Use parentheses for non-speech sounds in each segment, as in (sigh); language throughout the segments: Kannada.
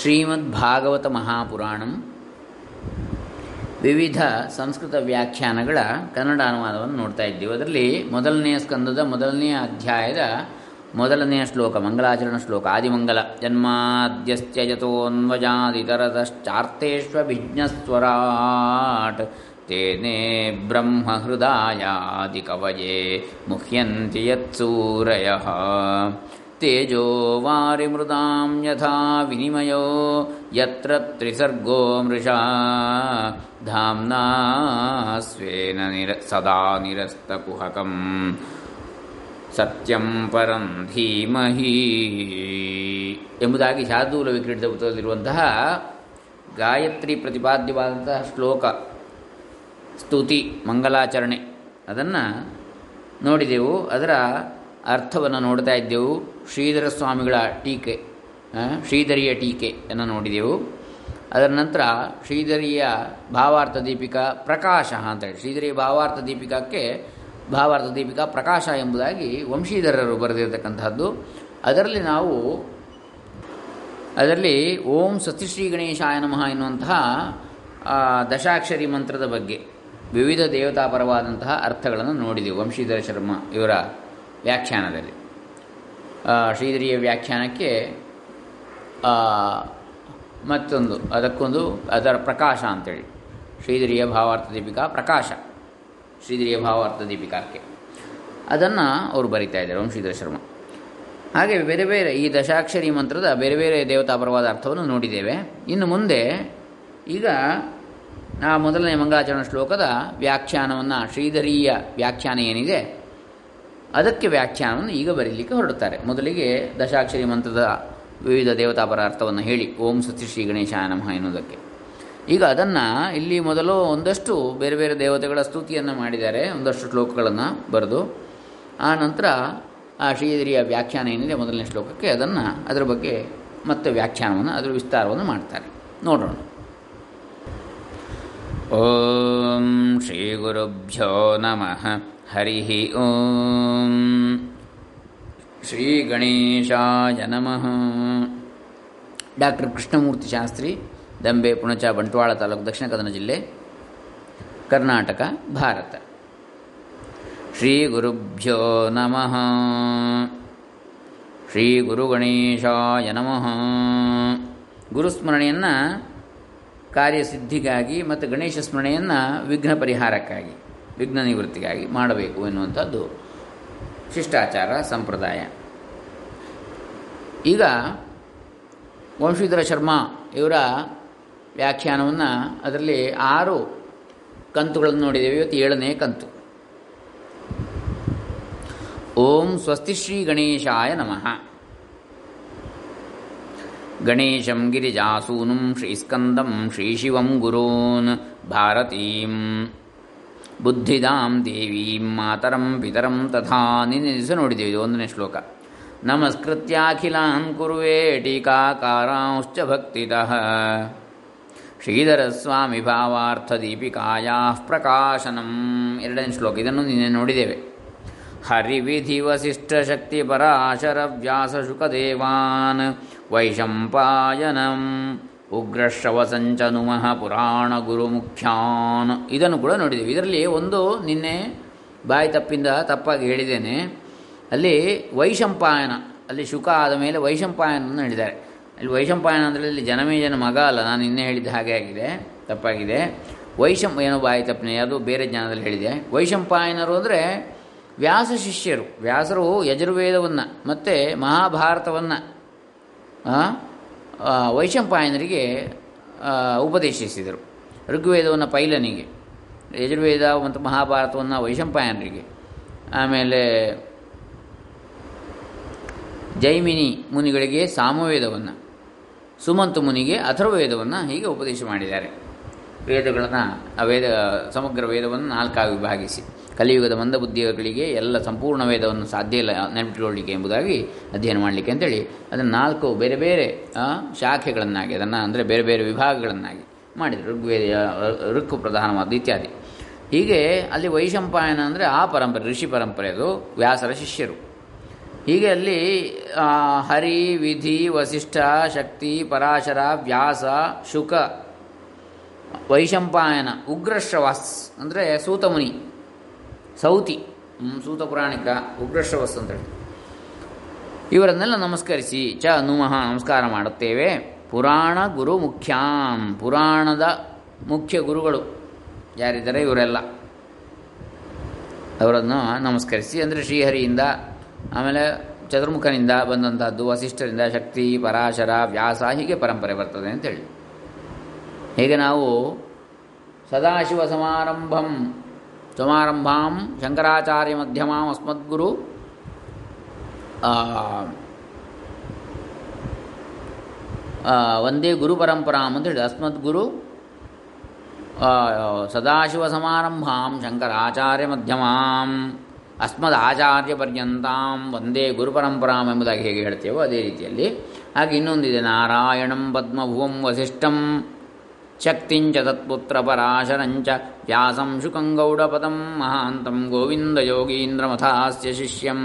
ಶ್ರೀಮದ್ ಭಾಗವತ ಮಹಾಪುರಾಣಂ. ವಿವಿಧ ಸಂಸ್ಕೃತ ವ್ಯಾಖ್ಯಾನಗಳ ಕನ್ನಡ ಅನುವಾದವನ್ನು ನೋಡ್ತಾ ಇದ್ದೀವಿ. ಅದರಲ್ಲಿ ಮೊದಲನೆಯ ಸ್ಕಂದದ ಮೊದಲನೆಯ ಅಧ್ಯಾಯದ ಮೊದಲನೆಯ ಶ್ಲೋಕ ಮಂಗಲಾಚರಣ ಶ್ಲೋಕ, ಆದಿಮಂಗಲ. ಜನ್ಮಾದ್ಯಸ್ತ್ಯಜತೋನ್ವಜಾದಿತರತಶ್ಚಾರ್ತೇಷ್ವಭಿಜ್ಞಸ್ವರಾಟ್ ತೇನೇ ಬ್ರಹ್ಮಹೃದಾಯಾದಿಕವಯೇ ಮುಹ್ಯಂತಿ ಯತ್ಸೂರಯಃ. ತೇಜೋ ವಾರಿಮೃದಾಂ ಯಥಾ ವಿನಿಮಯೋ ಯತ್ರ ತ್ರಿಸರ್ಗೋ ಮೃಷಾ ಧಾಮ್ನಾ ಸ್ವೇನ ನಿರ ಸದಾ ನಿರಸ್ತಕುಹಕಂ ಸತ್ಯಂ ಪರಂ ಧೀಮಹಿ ಎಂಬುದಾಗಿ ಶಾರ್ದೂಲ ವಿಕ್ರೀಡಿತ ಪುಸ್ತಕದಲ್ಲಿರುವಂತಹ ಗಾಯತ್ರಿ ಪ್ರತಿಪಾದ್ಯವಾದಂತಹ ಶ್ಲೋಕ ಸ್ತುತಿ ಮಂಗಲಾಚರಣೆ. ಅದನ್ನು ನೋಡಿದೆವು. ಅದರ ಅರ್ಥವನ್ನು ನೋಡ್ತಾ ಇದ್ದೆವು. ಶ್ರೀಧರ ಸ್ವಾಮಿಗಳ ಟೀಕೆ ಶ್ರೀಧರಿಯ ಟೀಕೆಯನ್ನು ನೋಡಿದೆವು. ಅದರ ನಂತರ ಶ್ರೀಧರಿಯ ಭಾವಾರ್ಥ ದೀಪಿಕಾ ಪ್ರಕಾಶ ಅಂತೇಳಿ ಶ್ರೀಧರಿಯ ಭಾವಾರ್ಥ ದೀಪಿಕಕ್ಕೆ ಭಾವಾರ್ಥ ದೀಪಿಕಾ ಪ್ರಕಾಶ ಎಂಬುದಾಗಿ ವಂಶೀಧರರು ಬರೆದಿರತಕ್ಕಂಥದ್ದು ಅದರಲ್ಲಿ ನಾವು, ಅದರಲ್ಲಿ ಓಂ ಸತಿಶ್ರೀ ಗಣೇಶಾಯ ನಮಃ ಎನ್ನುವಂತಹ ದಶಾಕ್ಷರಿ ಮಂತ್ರದ ಬಗ್ಗೆ ವಿವಿಧ ದೇವತಾಪರವಾದಂತಹ ಅರ್ಥಗಳನ್ನು ನೋಡಿದೆವು. ವಂಶೀಧರ ಶರ್ಮ ಇವರ ವ್ಯಾಖ್ಯಾನದಲ್ಲಿ. ಶ್ರೀಧರಿಯ ವ್ಯಾಖ್ಯಾನಕ್ಕೆ ಮತ್ತೊಂದು, ಅದಕ್ಕೊಂದು, ಅದರ ಪ್ರಕಾಶ ಅಂತೇಳಿ. ಶ್ರೀಧರಿಯ ಭಾವಾರ್ಥ ದೀಪಿಕಾ ಪ್ರಕಾಶ. ಶ್ರೀಧರಿಯ ಭಾವಾರ್ಥ ದೀಪಿಕಾಕ್ಕೆ. ಅದನ್ನು ಅವರು ಬರಿತಾ ಇದ್ದಾರೆ ವಂಶೀಧರ ಶರ್ಮ. ಹಾಗೆ ಬೇರೆ ಬೇರೆ, ಈ ದಶಾಕ್ಷರಿ ಮಂತ್ರದ ಬೇರೆ ಬೇರೆ ದೇವತಾಪರವಾದ ಅರ್ಥವನ್ನು ನೋಡಿದ್ದೇವೆ. ಇನ್ನು ಮುಂದೆ, ಈಗ ನಾ ಮೊದಲನೇ ಮಂಗಳಾಚರಣ ಶ್ಲೋಕದ ವ್ಯಾಖ್ಯಾನವನ್ನು ಶ್ರೀಧರೀಯ ವ್ಯಾಖ್ಯಾನ ಏನಿದೆ ಅದಕ್ಕೆ ವ್ಯಾಖ್ಯಾನವನ್ನು ಈಗ ಬರೀಲಿಕ್ಕೆ ಹೊರಡುತ್ತಾರೆ. ಮೊದಲಿಗೆ ದಶಾಕ್ಷರಿ ಮಂತ್ರದ ವಿವಿಧ ದೇವತಾಪರ ಅರ್ಥವನ್ನು ಹೇಳಿ, ಓಂ ಸತಿ ಶ್ರೀ ಗಣೇಶಾಯ ನಮಃ ಎನ್ನುವುದಕ್ಕೆ. ಈಗ ಅದನ್ನು ಇಲ್ಲಿ ಮೊದಲು ಒಂದಷ್ಟು ಬೇರೆ ಬೇರೆ ದೇವತೆಗಳ ಸ್ತುತಿಯನ್ನು ಮಾಡಿದ್ದಾರೆ, ಒಂದಷ್ಟು ಶ್ಲೋಕಗಳನ್ನು ಬರೆದು, ಆ ನಂತರ ಆ ಶ್ರೀಧರಿಯ ವ್ಯಾಖ್ಯಾನ ಏನಿದೆ ಮೊದಲನೇ ಶ್ಲೋಕಕ್ಕೆ ಅದನ್ನು ಅದರ ಬಗ್ಗೆ ಮತ್ತೆ ವ್ಯಾಖ್ಯಾನವನ್ನು, ಅದರ ವಿಸ್ತಾರವನ್ನು ಮಾಡ್ತಾರೆ. ನೋಡೋಣ. ಓಂ ಶ್ರೀ ಗುರುಭ್ಯೋ ನಮಃ. ಹರಿ ಓಂ. ಶ್ರೀ ಗಣೇಶಾಯ ನಮಃ. ಡಾಕ್ಟರ್ ಕೃಷ್ಣಮೂರ್ತಿ ಶಾಸ್ತ್ರಿ, ದಂಬೆ, ಪುಣಚ, ಬಂಟ್ವಾಳ ತಾಲೂಕು, ದಕ್ಷಿಣ ಕನ್ನಡ ಜಿಲ್ಲೆ, ಕರ್ನಾಟಕ, ಭಾರತ. ಶ್ರೀ ಗುರುಭ್ಯೋ ನಮಃ. ಶ್ರೀ ಗುರು ಗಣೇಶಾಯ ನಮಃ. ಗುರುಸ್ಮರಣೆಯನ್ನು ಕಾರ್ಯಸಿದ್ಧಿಗಾಗಿ ಮತ್ತು ಗಣೇಶ ಸ್ಮರಣೆಯನ್ನು ವಿಘ್ನ ಪರಿಹಾರಕ್ಕಾಗಿ. ವಿಘ್ನ ನಿವೃತ್ತಿಗಾಗಿ ಮಾಡಬೇಕು ಎನ್ನುವಂಥದ್ದು ಶಿಷ್ಟಾಚಾರ, ಸಂಪ್ರದಾಯ. ಈಗ ವಂಶೀಧರ ಶರ್ಮಾ ಇವರ ವ್ಯಾಖ್ಯಾನವನ್ನು ಅದರಲ್ಲಿ ಆರು ಕಂತುಗಳನ್ನು ನೋಡಿದ್ದೇವೆ. ಇವತ್ತು ಏಳನೇ ಕಂತು. ಓಂ ಸ್ವಸ್ತಿ ಶ್ರೀ ಗಣೇಶಾಯ ನಮಃ. ಗಣೇಶಂ ಗಿರಿಜಾಸೂನು ಶ್ರೀಸ್ಕಂದಂ ಶ್ರೀಶಿವಂ ಗುರೂನ್ ಭಾರತೀಂ. ಬುದ್ಧಿದಾಂ ದೇವೀಂ ಮಾತರಂ ಪಿತರಂ ತಥಾ. ನಿನ್ನೆ ದಿವಸ ನೋಡಿದ್ದೇವೆ, ಇದು ಒಂದನೇ ಶ್ಲೋಕ. ನಮಸ್ಕೃತ್ಯಾಖಿಲಾನ್ ಕುರುವೇ ಟೀಕಾಕಾರಾಂಶ್ಚ ಭಕ್ತಿತಃ. ಶ್ರೀಧರಸ್ವಾಮಿ ಭಾವಾರ್ಥ ದೀಪಿಕಾಯಾ ಪ್ರಕಾಶನಂ. ಎರಡನೇ ಶ್ಲೋಕ, ಇದನ್ನು ನಿನ್ನೆ ನೋಡಿದ್ದೇವೆ. ಶಕ್ತಿ ಪರಾಶರ ವ್ಯಾಸ ಶುಕದೇವಾನ್ ವೈಶಂಪಾಯನಂ. ಉಗ್ರಶ್ರವಸಂಚನುಮಃ ಪುರಾಣ ಗುರು ಮುಖ್ಯಾನ್ ಇದನ್ನು ಕೂಡ ನೋಡಿದ್ದೀವಿ ಇದರಲ್ಲಿ ಒಂದು ನಿನ್ನೆ ಬಾಯಿ ತಪ್ಪಿಂದ ತಪ್ಪಾಗಿ ಹೇಳಿದ್ದೇನೆ. ಅಲ್ಲಿ ವೈಶಂಪಾಯನ, ಅಲ್ಲಿ ಶುಕ ಆದ ಮೇಲೆ ವೈಶಂಪಾಯನನ್ನು ಹೇಳಿದ್ದಾರೆ. ಅಲ್ಲಿ ವೈಶಂಪಾಯನ ಅಂದರೆ ಇಲ್ಲಿ ಜನಮೇಜನ ಮಗ ಅಲ್ಲ, ನಾನು ನಿನ್ನೆ ಹೇಳಿದ್ದ ಹಾಗೆ ಆಗಿದೆ, ತಪ್ಪಾಗಿದೆ. ವೈಶಂ, ಏನೋ ಬಾಯಿ ತಪ್ಪನೆ ಅದು ಬೇರೆ ಜ್ಞಾನದಲ್ಲಿ ಹೇಳಿದೆ. ವೈಶಂಪಾಯನರು ಅಂದರೆ ವ್ಯಾಸ ಶಿಷ್ಯರು. ವ್ಯಾಸರು ಯಜುರ್ವೇದವನ್ನು ಮತ್ತು ಮಹಾಭಾರತವನ್ನು ವೈಶಂಪಾಯನರಿಗೆ ಉಪದೇಶಿಸಿದರು. ಋಗ್ವೇದವನ್ನು ಪೈಲನಿಗೆ, ಯಜುರ್ವೇದ ಮತ್ತು ಮಹಾಭಾರತವನ್ನು ವೈಶಂಪಾಯನರಿಗೆ, ಆಮೇಲೆ ಜೈಮಿನಿ ಮುನಿಗಳಿಗೆ ಸಾಮವೇದವನ್ನು, ಸುಮಂತ ಮುನಿಗೆ ಅಥರ್ವವೇದವನ್ನು ಹೀಗೆ ಉಪದೇಶ ಮಾಡಿದ್ದಾರೆ. ವೇದಗಳನ್ನು ವೇದ, ಸಮಗ್ರ ವೇದವನ್ನು ನಾಲ್ಕಾಗಿ ವಿಭಾಗಿಸಿ. ಕಲಿಯುಗದ ಮಂದಬುದ್ಧಿಗಳಿಗೆ ಎಲ್ಲ ಸಂಪೂರ್ಣ ವೇದವನ್ನು ಸಾಧ್ಯ ಇಲ್ಲ ನೆನಪಿಟ್ಕೊಳ್ಳಿಕ್ಕೆ ಎಂಬುದಾಗಿ ಅಧ್ಯಯನ ಮಾಡಲಿಕ್ಕೆ ಅಂತೇಳಿ ಅದನ್ನು ನಾಲ್ಕು ಬೇರೆ ಬೇರೆ ಶಾಖೆಗಳನ್ನಾಗಿ, ಅದನ್ನು ಅಂದರೆ ಬೇರೆ ಬೇರೆ ವಿಭಾಗಗಳನ್ನಾಗಿ ಮಾಡಿದರು. ಋಗ್ವೇದ ಋಕ್ ಪ್ರಧಾನವಾದ ಇತ್ಯಾದಿ. ಹೀಗೆ ಅಲ್ಲಿ ವೈಶಂಪಾಯನ ಅಂದರೆ ಆ ಪರಂಪರೆ, ಋಷಿ ಪರಂಪರೆ ಅದು, ವ್ಯಾಸರ ಶಿಷ್ಯರು. ಹೀಗೆ ಅಲ್ಲಿ ಹರಿ, ವಿಧಿ, ವಸಿಷ್ಠ, ಶಕ್ತಿ, ಪರಾಶರ, ವ್ಯಾಸ, ಶುಕ, ವೈಶಂಪಾಯನ ಉಗ್ರಶ್ರವಾಸ್ ಅಂದರೆ ಸೂತಮುನಿ ಸೌತಿ ಸೂತ ಪುರಾಣಿಕ ಉಗ್ರಶವಸ್ತು ಅಂತ ಹೇಳಿ. ಇವರನ್ನೆಲ್ಲ ನಮಸ್ಕರಿಸಿ, ಚ ನುಮಃ ನಮಸ್ಕಾರ ಮಾಡುತ್ತೇವೆ. ಪುರಾಣ ಗುರು ಮುಖ್ಯಾಂ. ಪುರಾಣದ ಮುಖ್ಯ ಗುರುಗಳು ಯಾರಿದ್ದಾರೆ? ಇವರೆಲ್ಲ. ಅವರನ್ನು ನಮಸ್ಕರಿಸಿ, ಅಂದರೆ ಶ್ರೀಹರಿಯಿಂದ, ಆಮೇಲೆ ಚತುರ್ಮುಖನಿಂದ ಬಂದಂಥದ್ದು ವಸಿಷ್ಠರಿಂದ ಶಕ್ತಿ, ಪರಾಶರ, ವ್ಯಾಸ, ಹೀಗೆ ಪರಂಪರೆ ಬರ್ತದೆ ಅಂತೇಳಿ ಹೀಗೆ ನಾವು ಸದಾಶಿವ ಸಮಾರಂಭಂ ಸಮಾರಂಭಾಂ ಶಂಕರಾಚಾರ್ಯ ಮಧ್ಯಮಾಂ ಅಸ್ಮದ್ಗುರು ಒಂದೇ ಗುರು ಪರಂಪರಾಂ ಅಂತ ಹೇಳಿ ಅಸ್ಮದ್ಗುರು ಸದಾಶಿವ ಸಮಾರಂಭಾಂ ಶಂಕರಾಚಾರ್ಯ ಮಧ್ಯಮಾಂ ಅಸ್ಮದ್ ಆಚಾರ್ಯ ಪರ್ಯಂತಾಂ ಒಂದೇ ಗುರು ಪರಂಪರಾಂ ಎಂಬುದಾಗಿ ಹೇಗೆ ಹೇಳ್ತೇವೋ ಅದೇ ರೀತಿಯಲ್ಲಿ. ಹಾಗೆ ಇನ್ನೊಂದಿದೆ, ನಾರಾಯಣಂ ಪದ್ಮಭುವಂ ವಸಿಷ್ಠಂ ಶಕ್ತಿಂಚ ತತ್ಪುತ್ರ ಪರಾಶರಂಚ ವ್ಯಾಸಂ ಶುಕಂ ಗೌಡಪದಂ ಮಹಾಂತಂ ಗೋವಿಂದ ಯೋಗೀಂದ್ರಮಥಾಸ್ಯ ಶಿಷ್ಯಂ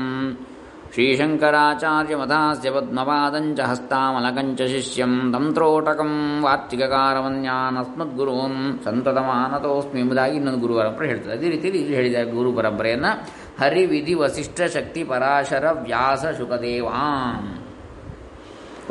ಶ್ರೀಶಂಕರಾಚಾರ್ಯಮಥಾಸ್ಯ ಪದ್ಮಪಾದಂಚ ಹಸ್ತಾಮಲಕಂಚ ಶಿಷ್ಯಂ ತಂತ್ರೋಟಕಂ ವಾರ್ತಿಕಕಾರವನ್ಯಾನ್ ಅಸ್ಮದ್ಗುರುನ್ ಸಂತತಮಾನತೋಸ್ಮಿ ಎಂಬುದಾಗಿ ಇನ್ನೊಂದು ಗುರು ಪರಂಪರೆ ಹೇಳ್ತದೆ ಅದೇ ರೀತಿಯಲ್ಲಿ ಇಲ್ಲಿ ಹೇಳಿದ ಗುರು ಪರಂಪರೆಯನ್ನು ಹರಿ ವಿಧಿ ವಸಿಷ್ಠ ಶಕ್ತಿ ಪರಾಶರ ವ್ಯಾಸ ಶುಕದೇವಾನ್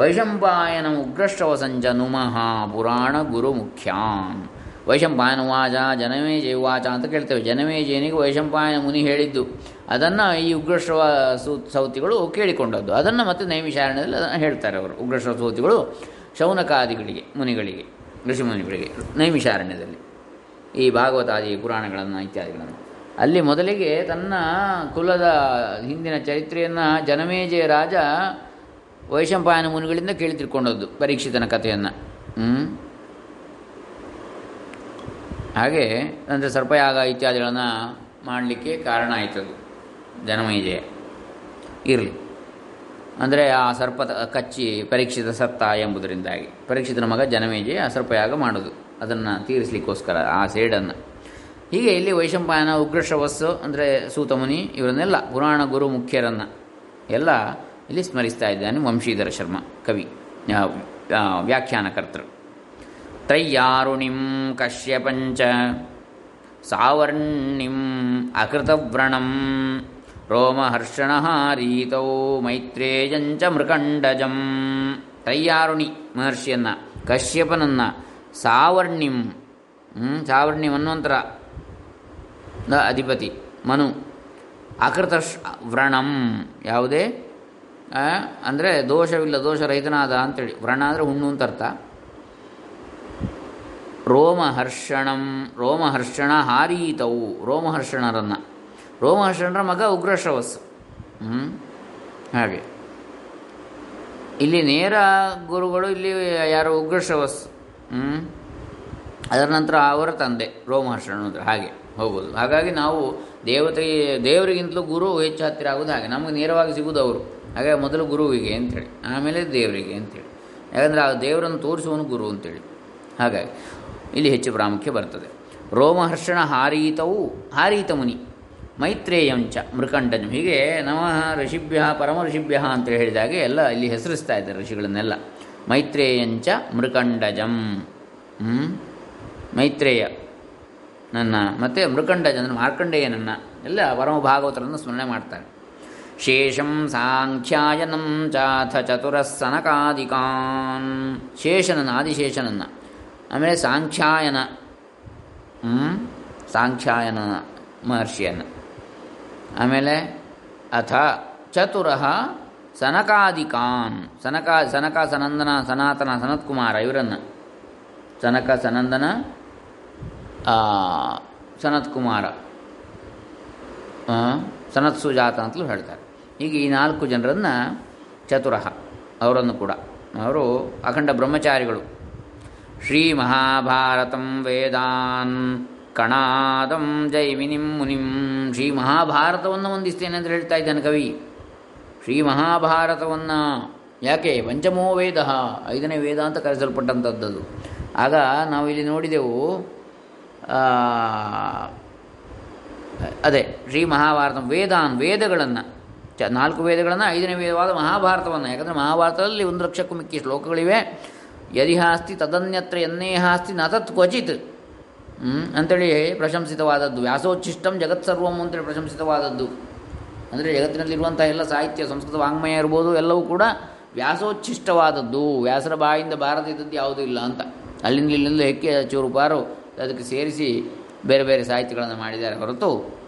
ವೈಶಂಪಾಯನ ಉಗ್ರಶ್ರವಸಂಚ ನುಮಃ ಪುರಾಣ ಗುರು ಮುಖ್ಯಾನ್ ವೈಶಂಪಾಯನ ವಾಚ ಜನಮೇಜಯ ಜೈವಾಚ ಅಂತ ಕೇಳ್ತೇವೆ. ಜನಮೇಜಯನಿಗೆ ವೈಶಂಪಾಯನ ಮುನಿ ಹೇಳಿದ್ದು. ಅದನ್ನು ಈ ಉಗ್ರಶ್ರವ ಸೂ, ಸೌತಿಗಳು ಕೇಳಿಕೊಂಡದ್ದು. ಅದನ್ನು ಮತ್ತೆ ನೈಮಿಷಾರಣ್ಯದಲ್ಲಿ ಅದನ್ನು ಹೇಳ್ತಾರೆ ಅವರು. ಉಗ್ರಶ್ರವ ಸೌತಿಗಳು ಶೌನಕಾದಿಗಳಿಗೆ, ಮುನಿಗಳಿಗೆ, ಋಷಿ ಮುನಿಗಳಿಗೆ ನೈಮಿಷಾರಣ್ಯದಲ್ಲಿ ಈ ಭಾಗವತಾದಿ ಪುರಾಣಗಳನ್ನು, ಇತ್ಯಾದಿಗಳನ್ನು. ಅಲ್ಲಿ ಮೊದಲಿಗೆ ತನ್ನ ಕುಲದ ಹಿಂದಿನ ಚರಿತ್ರೆಯನ್ನು ಜನಮೇಜಯ ರಾಜ ವೈಶಂಪಾಯನ ಮುನಿಗಳಿಂದ ಕೇಳಿ ತಿಳ್ಕೊಂಡದ್ದು ಪರೀಕ್ಷಿತನ ಕಥೆಯನ್ನು. ಹ್ಞೂ ಹಾಗೆ ಅಂದರೆ ಸರ್ಪಯಾಗ ಇತ್ಯಾದಿಗಳನ್ನು ಮಾಡಲಿಕ್ಕೆ ಕಾರಣ ಆಯ್ತದು. ಜನಮೈಜಯ ಇರಲಿ. ಅಂದರೆ ಆ ಸರ್ಪ ಕಚ್ಚಿ ಪರೀಕ್ಷಿತ ಸತ್ತ ಎಂಬುದರಿಂದಾಗಿ. ಪರೀಕ್ಷಿತನ ಮಗ ಜನಮೇಜೆ ಆ ಸರ್ಪಯಾಗ ಮಾಡೋದು. ಅದನ್ನು ತೀರಿಸಲಿಕ್ಕೋಸ್ಕರ, ಆ ಸೇಡನ್ನು. ಹೀಗೆ ಇಲ್ಲಿ ವೈಶಂಪಾಯನ ಉಗ್ರಶ್ರವಸ್ಸು ಅಂದರೆ ಸೂತಮುನಿ, ಇವರನ್ನೆಲ್ಲ ಪುರಾಣ ಗುರು ಮುಖ್ಯರನ್ನು ಎಲ್ಲ ಇಲ್ಲಿ ಸ್ಮರಿಸ್ತಾ ಇದ್ದಾನೆ ವಂಶೀಧರ ಶರ್ಮ ಕವಿ ಆ, ತ್ರಯ್ಯಾರುಣಿಂ ಕಶ್ಯಪಂಚ ಸಾವರ್ಣಿಂ ಅಕೃತವ್ರಣಂ ರೋಮಹರ್ಷಣಹಾರೀತೌ ಮೈತ್ರೇಯಂಚ ಮೃಕಂಡಜಂ. ತ್ರಯ್ಯಾರುಣಿ ಮಹರ್ಷಿಯನ್ನ ಕಶ್ಯಪನನ್ನ ಸಾವರ್ಣಿಂ ಸಾವರ್ಣಿ ಅನ್ನುವಂತರ ಅಧಿಪತಿ ಮನು ಅಕೃತ ವ್ರಣಂ ಯಾವುದೇ ಅಂದರೆ ದೋಷವಿಲ್ಲ ದೋಷರಹಿತನಾದ ಅಂತೇಳಿ. ವ್ರಣ ಅಂದರೆ ಹುಣ್ಣು ಅಂತ ಅರ್ಥ. ರೋಮಹರ್ಷಣಂ, ರೋಮಹರ್ಷಣ ಹಾರೀತವು. ರೋಮಹರ್ಷಣರನ್ನು. ರೋಮಹರ್ಷಣರ ಮಗ ಉಗ್ರಶ್ರವಸ್ ಹ್ಞೂ ಹಾಗೆ. ಇಲ್ಲಿ ನೇರ ಗುರುಗಳು ಇಲ್ಲಿ ಯಾರು? ಉಗ್ರಶ್ರವಸ್ ಹ್ಞೂ ಅದರ ನಂತರ ಅವರ ತಂದೆ ರೋಮಹರ್ಷಣ ಅಂದರೆ ಹಾಗೆ ಹೋಗೋದು ಹಾಗಾಗಿ ನಾವು ದೇವತೆ ದೇವರಿಗಿಂತಲೂ ಗುರು ಹೆಚ್ಚು ಹತ್ತಿರ ಆಗೋದು ಹಾಗೆ. ನಮಗೆ ನೇರವಾಗಿ ಸಿಗೋದು ಅವರು. ಹಾಗಾಗಿ ಮೊದಲು ಗುರುವಿಗೆ ಅಂತೇಳಿ, ಆಮೇಲೆ ದೇವರಿಗೆ ಅಂತೇಳಿ. ಯಾಕಂದರೆ ಆ ದೇವರನ್ನು ತೋರಿಸುವನು ಗುರು ಅಂತೇಳಿ. ಹಾಗಾಗಿ ಇಲ್ಲಿ ಹೆಚ್ಚು ಪ್ರಾಮುಖ್ಯ ಬರ್ತದೆ. ರೋಮಹರ್ಷಣ ಹಾರೀತವು, ಹಾರೀತ ಮುನಿ, ಮೈತ್ರೇಯಂಚ ಮೃಕಂಡಜಂ ಹೀಗೆ ನಮಃ ಋಷಿಭ್ಯ ಪರಮ ಋಷಿಭ್ಯ ಅಂತೇಳಿ ಹೇಳಿದಾಗೆ ಎಲ್ಲ ಇಲ್ಲಿ ಹೆಸರಿಸ್ತಾ ಇದ್ದಾರೆ ಋಷಿಗಳನ್ನೆಲ್ಲ. ಮೈತ್ರೇಯಂಚ, ಮೃಕಂಡಜಂ. ಮೈತ್ರೇಯ ನನ್ನ, ಮತ್ತು ಮೃಕಂಡಜ ಮಾರ್ಕಂಡೇಯನನ್ನು ಎಲ್ಲ ಪರಮ ಭಾಗವತರನ್ನು ಸ್ಮರಣೆ ಮಾಡ್ತಾರೆ. ಶೇಷಂ ಸಾಂಖ್ಯಾಯನಂ ಚಾಥ ಚತುರಸ್ಸನಕಾದಿಕಾನ್. ಶೇಷನನ್ನು ಆದಿಶೇಷನನ್ನು. ಆಮೇಲೆ ಸಾಂಖ್ಯಾಯನ? ಸಾಂಖ್ಯಾಯನ ಮಹರ್ಷಿಯನ್ನು. ಆಮೇಲೆ ಅಥ ಚತುರ ಸನಕಾದಿಕಾನ್. ಸನಕ ಸನಕ ಸನಂದನ ಸನಾತನ ಸನತ್ಕುಮಾರ ಇವರನ್ನು. ಸನಕ ಸನಂದನ ಸನತ್ಕುಮಾರ. ಆ, ಸನತ್ ಸುಜಾತ ಅಂತಲೂ ಹೇಳ್ತಾರೆ. ಹೀಗೆ ಈ ನಾಲ್ಕು ಜನರನ್ನು ಚತುರಃ ಅವರನ್ನು ಕೂಡ. ಅವರು ಅಖಂಡ ಬ್ರಹ್ಮಚಾರಿಗಳು. ಶ್ರೀ ಮಹಾಭಾರತಂ ವೇದಾನ್ ಕಣಾದಂ ಜೈಮಿನಿಂ ಮುನಿಂ. ಶ್ರೀ ಮಹಾಭಾರತವನ್ನು ಹೊಂದಿಸ್ತೇನೆ ಅಂತ ಹೇಳ್ತಾ ಇದ್ದಾನೆ ಕವಿ. ಶ್ರೀ ಮಹಾಭಾರತವನ್ನು ಯಾಕೆ? ಪಂಚಮೋ ವೇದ, ಐದನೇ ವೇದ ಅಂತ ಕರೆಸಲ್ಪಟ್ಟಂಥದ್ದು ಆಗ ನಾವು ಇಲ್ಲಿ ನೋಡಿದೆವು ಅದೇ, ಶ್ರೀ ಮಹಾಭಾರತ ವೇದಾನ್ ವೇದಗಳನ್ನು. ಚ ನಾಲ್ಕು ವೇದಗಳನ್ನು ಐದನೇ ವೇದವಾದ ಮಹಾಭಾರತವನ್ನು. ಯಾಕಂದರೆ ಮಹಾಭಾರತದಲ್ಲಿ ಒಂದು ಲಕ್ಷಕ್ಕೂ ಮಿಕ್ಕಿ ಶ್ಲೋಕಗಳಿವೆ. ಯದಿಹಾಸ್ತಿ ತದನ್ಯತ್ರ ಎನ್ನೇಹಾಸ್ತಿ ನ ತತ್ ಕ್ವಚಿತ್. ಅಂತೇಳಿ ಪ್ರಶಂಸಿತವಾದದ್ದು. ವ್ಯಾಸೋಚ್ಛಿಷ್ಟಂ ಜಗತ್ಸರ್ವಂ ಅಂತೇಳಿ ಪ್ರಶಂಸಿತವಾದದ್ದು. ಅಂದರೆ ಜಗತ್ತಿನಲ್ಲಿರುವಂಥ ಎಲ್ಲ ಸಾಹಿತ್ಯ, ಸಂಸ್ಕೃತ, ವಾಂಗ್ಮಯ ಇರ್ಬೋದು, ಎಲ್ಲವೂ ಕೂಡ ವ್ಯಾಸೋಚ್ಛಿಷ್ಟವಾದದ್ದು. ವ್ಯಾಸರ ಬಾಯಿಂದ ಬಾರದಿದ್ದದ್ದು ಯಾವುದೂ ಇಲ್ಲ ಅಂತ. ಅಲ್ಲಿಂದ ಇಲ್ಲಿಂದ ಹೆಕ್ಕೆ ಚೂರು ಪಾರು ಅದಕ್ಕೆ ಸೇರಿಸಿ ಬೇರೆ ಬೇರೆ ಸಾಹಿತ್ಯಗಳನ್ನು ಮಾಡಿದ್ದಾರೆ ಹೊರತು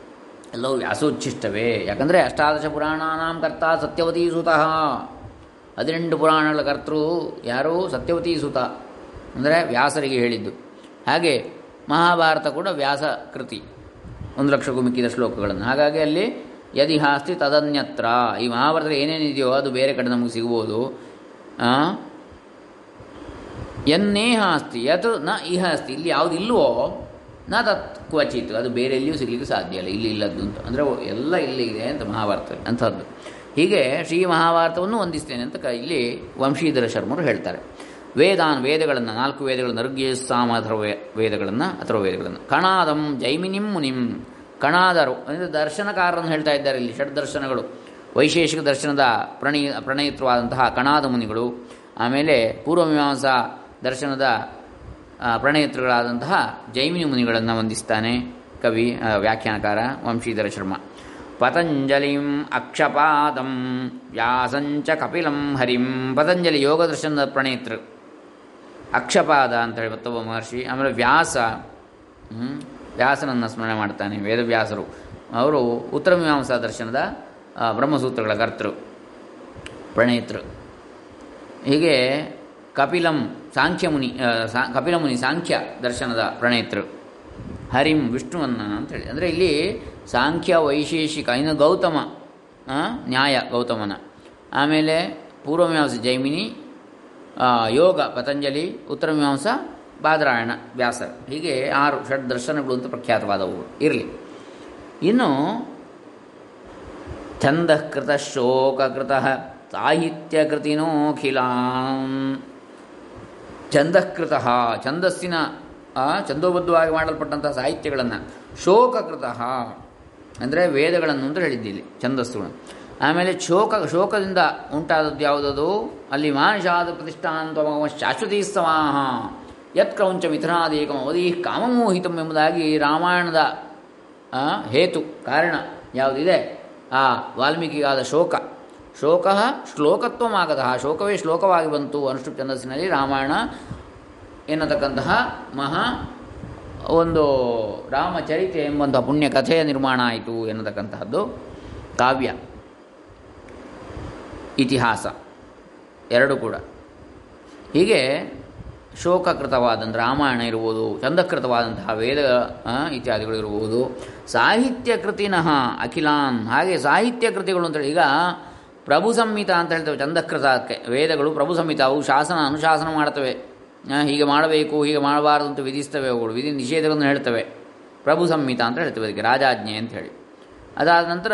ಎಲ್ಲವೂ ವ್ಯಾಸೋಚ್ಛಿಷ್ಟವೇ ಯಾಕಂದರೆ ಅಷ್ಟಾದಶ ಪುರಾಣಾನಾಂ ಕರ್ತ ಸತ್ಯವತಿ ಸುತಃ ಹದಿನೆಂಟು ಪುರಾಣಗಳ ಕರ್ತೃ ಯಾರು? ಸತ್ಯವತಿ ಸುತ ಅಂದರೆ ವ್ಯಾಸರಿಗೆ ಹೇಳಿದ್ದು. ಹಾಗೆ ಮಹಾಭಾರತ ಕೂಡ ವ್ಯಾಸ ಕೃತಿ. ಒಂದು ಲಕ್ಷಕ್ಕೂ ಮಿಕ್ಕಿದ ಶ್ಲೋಕಗಳನ್ನು. ಹಾಗಾಗಿ ಅಲ್ಲಿ ಯದಿಹಾಸ್ತಿ ತದನ್ಯತ್ರ. ಈ ಮಹಾಭಾರತದಲ್ಲಿ ಏನೇನಿದೆಯೋ ಅದು ಬೇರೆ ಕಡೆ ನಮಗೆ ಸಿಗ್ಬೋದು. ಎನ್ನೇ ಹಾಸ್ತಿ ಯತ್ನ ಇಹ ಅಸ್ತಿ ಇಲ್ಲಿ ಯಾವುದು ಇಲ್ವೋ ನ ತತ್ ಕ್ವಚಿತ್, ಅದು ಬೇರೆ ಎಲ್ಲಿಯೂ ಸಿಗಲಿಕ್ಕೆ ಸಾಧ್ಯ ಇಲ್ಲ. ಇಲ್ಲಿ ಇಲ್ಲದ್ದು ಅಂತ. ಅಂದರೆ ಎಲ್ಲ ಇಲ್ಲಿ ಇದೆ ಅಂತ ಮಹಾಭಾರತ ಅಂಥದ್ದು. ಹೀಗೆ ಶ್ರೀ ಮಹಾಭಾರತವನ್ನು ವಂದಿಸ್ತೇನೆ ಅಂತ ಇಲ್ಲಿ ವಂಶೀಧರ ಶರ್ಮರು ಹೇಳ್ತಾರೆ. ವೇದಾನ್ ವೇದಗಳನ್ನು, ನಾಲ್ಕು ವೇದಗಳನ್ನು ಋಗ್ಯ ಸಾಮ ವೇದಗಳನ್ನು ಅಥವಾ ವೇದಗಳನ್ನು. ಕಣಾದಂ ಜೈಮಿನಿಂ ಮುನಿಂ. ಕಣಾದರು, ಅಂದರೆ ದರ್ಶನಕಾರರನ್ನು ಹೇಳ್ತಾ ಇದ್ದಾರೆ ಇಲ್ಲಿ, ಷಡ್ ದರ್ಶನಗಳು. ವೈಶೇಷಿಕ ದರ್ಶನದ ಪ್ರಣಯ ಪ್ರಣಯಿತವಾದಂತಹ ಕಣಾದ ಮುನಿಗಳು. ಆಮೇಲೆ ಪೂರ್ವಮೀಮಾಂಸಾ ದರ್ಶನದ ಆ, ಪ್ರಣೇತೃಗಳಾದಂತಹ ಜೈಮಿನಿ ಮುನಿಗಳನ್ನು ವಂದಿಸ್ತಾನೆ ಕವಿ ವ್ಯಾಖ್ಯಾನಕಾರ ವಂಶೀಧರ ಶರ್ಮ. ಪತಂಜಲಿಂ ಅಕ್ಷಪಾದಂ ವ್ಯಾಸಂಚ ಕಪಿಲಂ ಹರಿಂ. ಪತಂಜಲಿ ಯೋಗ ದರ್ಶನದ ಪ್ರಣೇತೃ ಅಕ್ಷಪಾದ ಅಂತ ಹೇಳಿ ಮತ್ತೊಬ್ಬ ಮಹರ್ಷಿ ಆಮೇಲೆ ವ್ಯಾಸ ವ್ಯಾಸನನ್ನು ಸ್ಮರಣೆ ಮಾಡ್ತಾನೆ ವೇದವ್ಯಾಸರು. ಅವರು ಉತ್ತರ ಮೀಮಾಂಸಾ ದರ್ಶನದ ಬ್ರಹ್ಮಸೂತ್ರಗಳ ಕರ್ತೃ ಪ್ರಣೇತೃ ಹೀಗೆ ಕಪಿಲಂ ಸಾಂಖ್ಯಮುನಿ ಸಾ ಕಪಿಲ ಮುನಿ ಸಾಂಖ್ಯ ದರ್ಶನದ ಪ್ರಣೇತೃ. ಹರಿಂ ವಿಷ್ಣುವನ್ನ ಅಂತೇಳಿ. ಅಂದರೆ ಇಲ್ಲಿ ಸಾಂಖ್ಯ ವೈಶೇಷಿಕ, ಇನ್ನು ಗೌತಮ ನ್ಯಾಯ ಗೌತಮನ. ಆಮೇಲೆ ಪೂರ್ವಮೀಮಾಂಸ ಜೈಮಿನಿ ಯೋಗ ಪತಂಜಲಿ ಉತ್ತರ ಮೀಮಾಂಸ ಬಾದರಾಯಣ ವ್ಯಾಸ ಹೀಗೆ ಆರು ಷಡ್ ದರ್ಶನಗಳು ಅಂತ ಪ್ರಖ್ಯಾತವಾದವು. ಇರಲಿ. ಇನ್ನು ಛಂದಃಕೃತ ಶೋಕಕೃತ ಸಾಹಿತ್ಯಕೃತಿನೋಖಿಲಾಂ ಛಂದಃಕೃತ, ಛಂದಸ್ಸಿನ ಛಂದೋಬದ್ಧವಾಗಿ ಮಾಡಲ್ಪಟ್ಟಂತಹ ಸಾಹಿತ್ಯಗಳನ್ನು ಶೋಕಕೃತ ಅಂದರೆ ವೇದಗಳನ್ನು ಅಂತ ಹೇಳಿದ್ದೀವಿ ಛಂದಸ್ಸುಗಳನ್ನು ಆಮೇಲೆ ಶೋಕ, ಶೋಕದಿಂದ ಉಂಟಾದದ್ದು ಯಾವುದದು? ಅಲ್ಲಿ ಮಾನುಷಾದ ಪ್ರತಿಷ್ಠಾಂತಮ ಶಾಶ್ವತೀ ಸಮಾಹ ಯತ್ ಕ್ರೌಂಚ ಮಿಥುನಾದೇಕಂ ಅವಧಿ ಕಾಮಮೋಹಿತಂ ಎಂಬುದಾಗಿ ರಾಮಾಯಣದ ಹೇತು, ಕಾರಣ ಯಾವುದಿದೆ? ಆ, ವಾಲ್ಮೀಕಿಗಾದ ಶೋಕ. ಶೋಕ ಶ್ಲೋಕತ್ವಮಾಗದ ಶೋಕವೇ ಶ್ಲೋಕವಾಗಿ ಬಂತು ಅನುಷ್ಠುಪ್ ಛಂದಸ್ಸಿನಲ್ಲಿ ರಾಮಾಯಣ ಎನ್ನತಕ್ಕಂತಹ ಮಹಾ ಒಂದು ರಾಮಚರಿತೆ ಎಂಬಂತಹ ಪುಣ್ಯ ಕಥೆಯ ನಿರ್ಮಾಣ ಆಯಿತು ಎನ್ನತಕ್ಕಂತಹದ್ದು ಕಾವ್ಯ. ಇತಿಹಾಸ. ಎರಡು ಕೂಡ. ಹೀಗೆ ಶೋಕಕೃತವಾದಂಥ ರಾಮಾಯಣ ಇರ್ಬೋದು ಚಂದಕೃತವಾದಂತಹ ವೇದ ಇತ್ಯಾದಿಗಳು ಇರ್ಬೋದು, ಸಾಹಿತ್ಯ ಕೃತಿನಃ ಅಖಿಲಾನ್, ಹಾಗೆ ಸಾಹಿತ್ಯ ಕೃತಿಗಳು ಅಂತೇಳಿ ಈಗ ಪ್ರಭು ಸಂಹಿತ ಅಂತ ಹೇಳ್ತೇವೆ ಚಂದಕೃತಕ್ಕೆ ವೇದಗಳು ಪ್ರಭು ಸಂಹಿತ ಅವು ಶಾಸನ, ಅನುಶಾಸನ ಮಾಡ್ತವೆ. ಹೀಗೆ ಮಾಡಬೇಕು, ಹೀಗೆ ಮಾಡಬಾರದು ಅಂತ ವಿಧಿಸ್ತವೆ ಅವುಗಳು, ವಿಧಿ ನಿಷೇಧಗಳನ್ನು ಹೇಳ್ತವೆ. ಪ್ರಭು ಸಂಹಿತ ಅಂತ ಹೇಳ್ತೇವೆ ಅದಕ್ಕೆ, ರಾಜಾಜ್ಞೆ ಅಂತ ಹೇಳಿ. ಅದಾದ ನಂತರ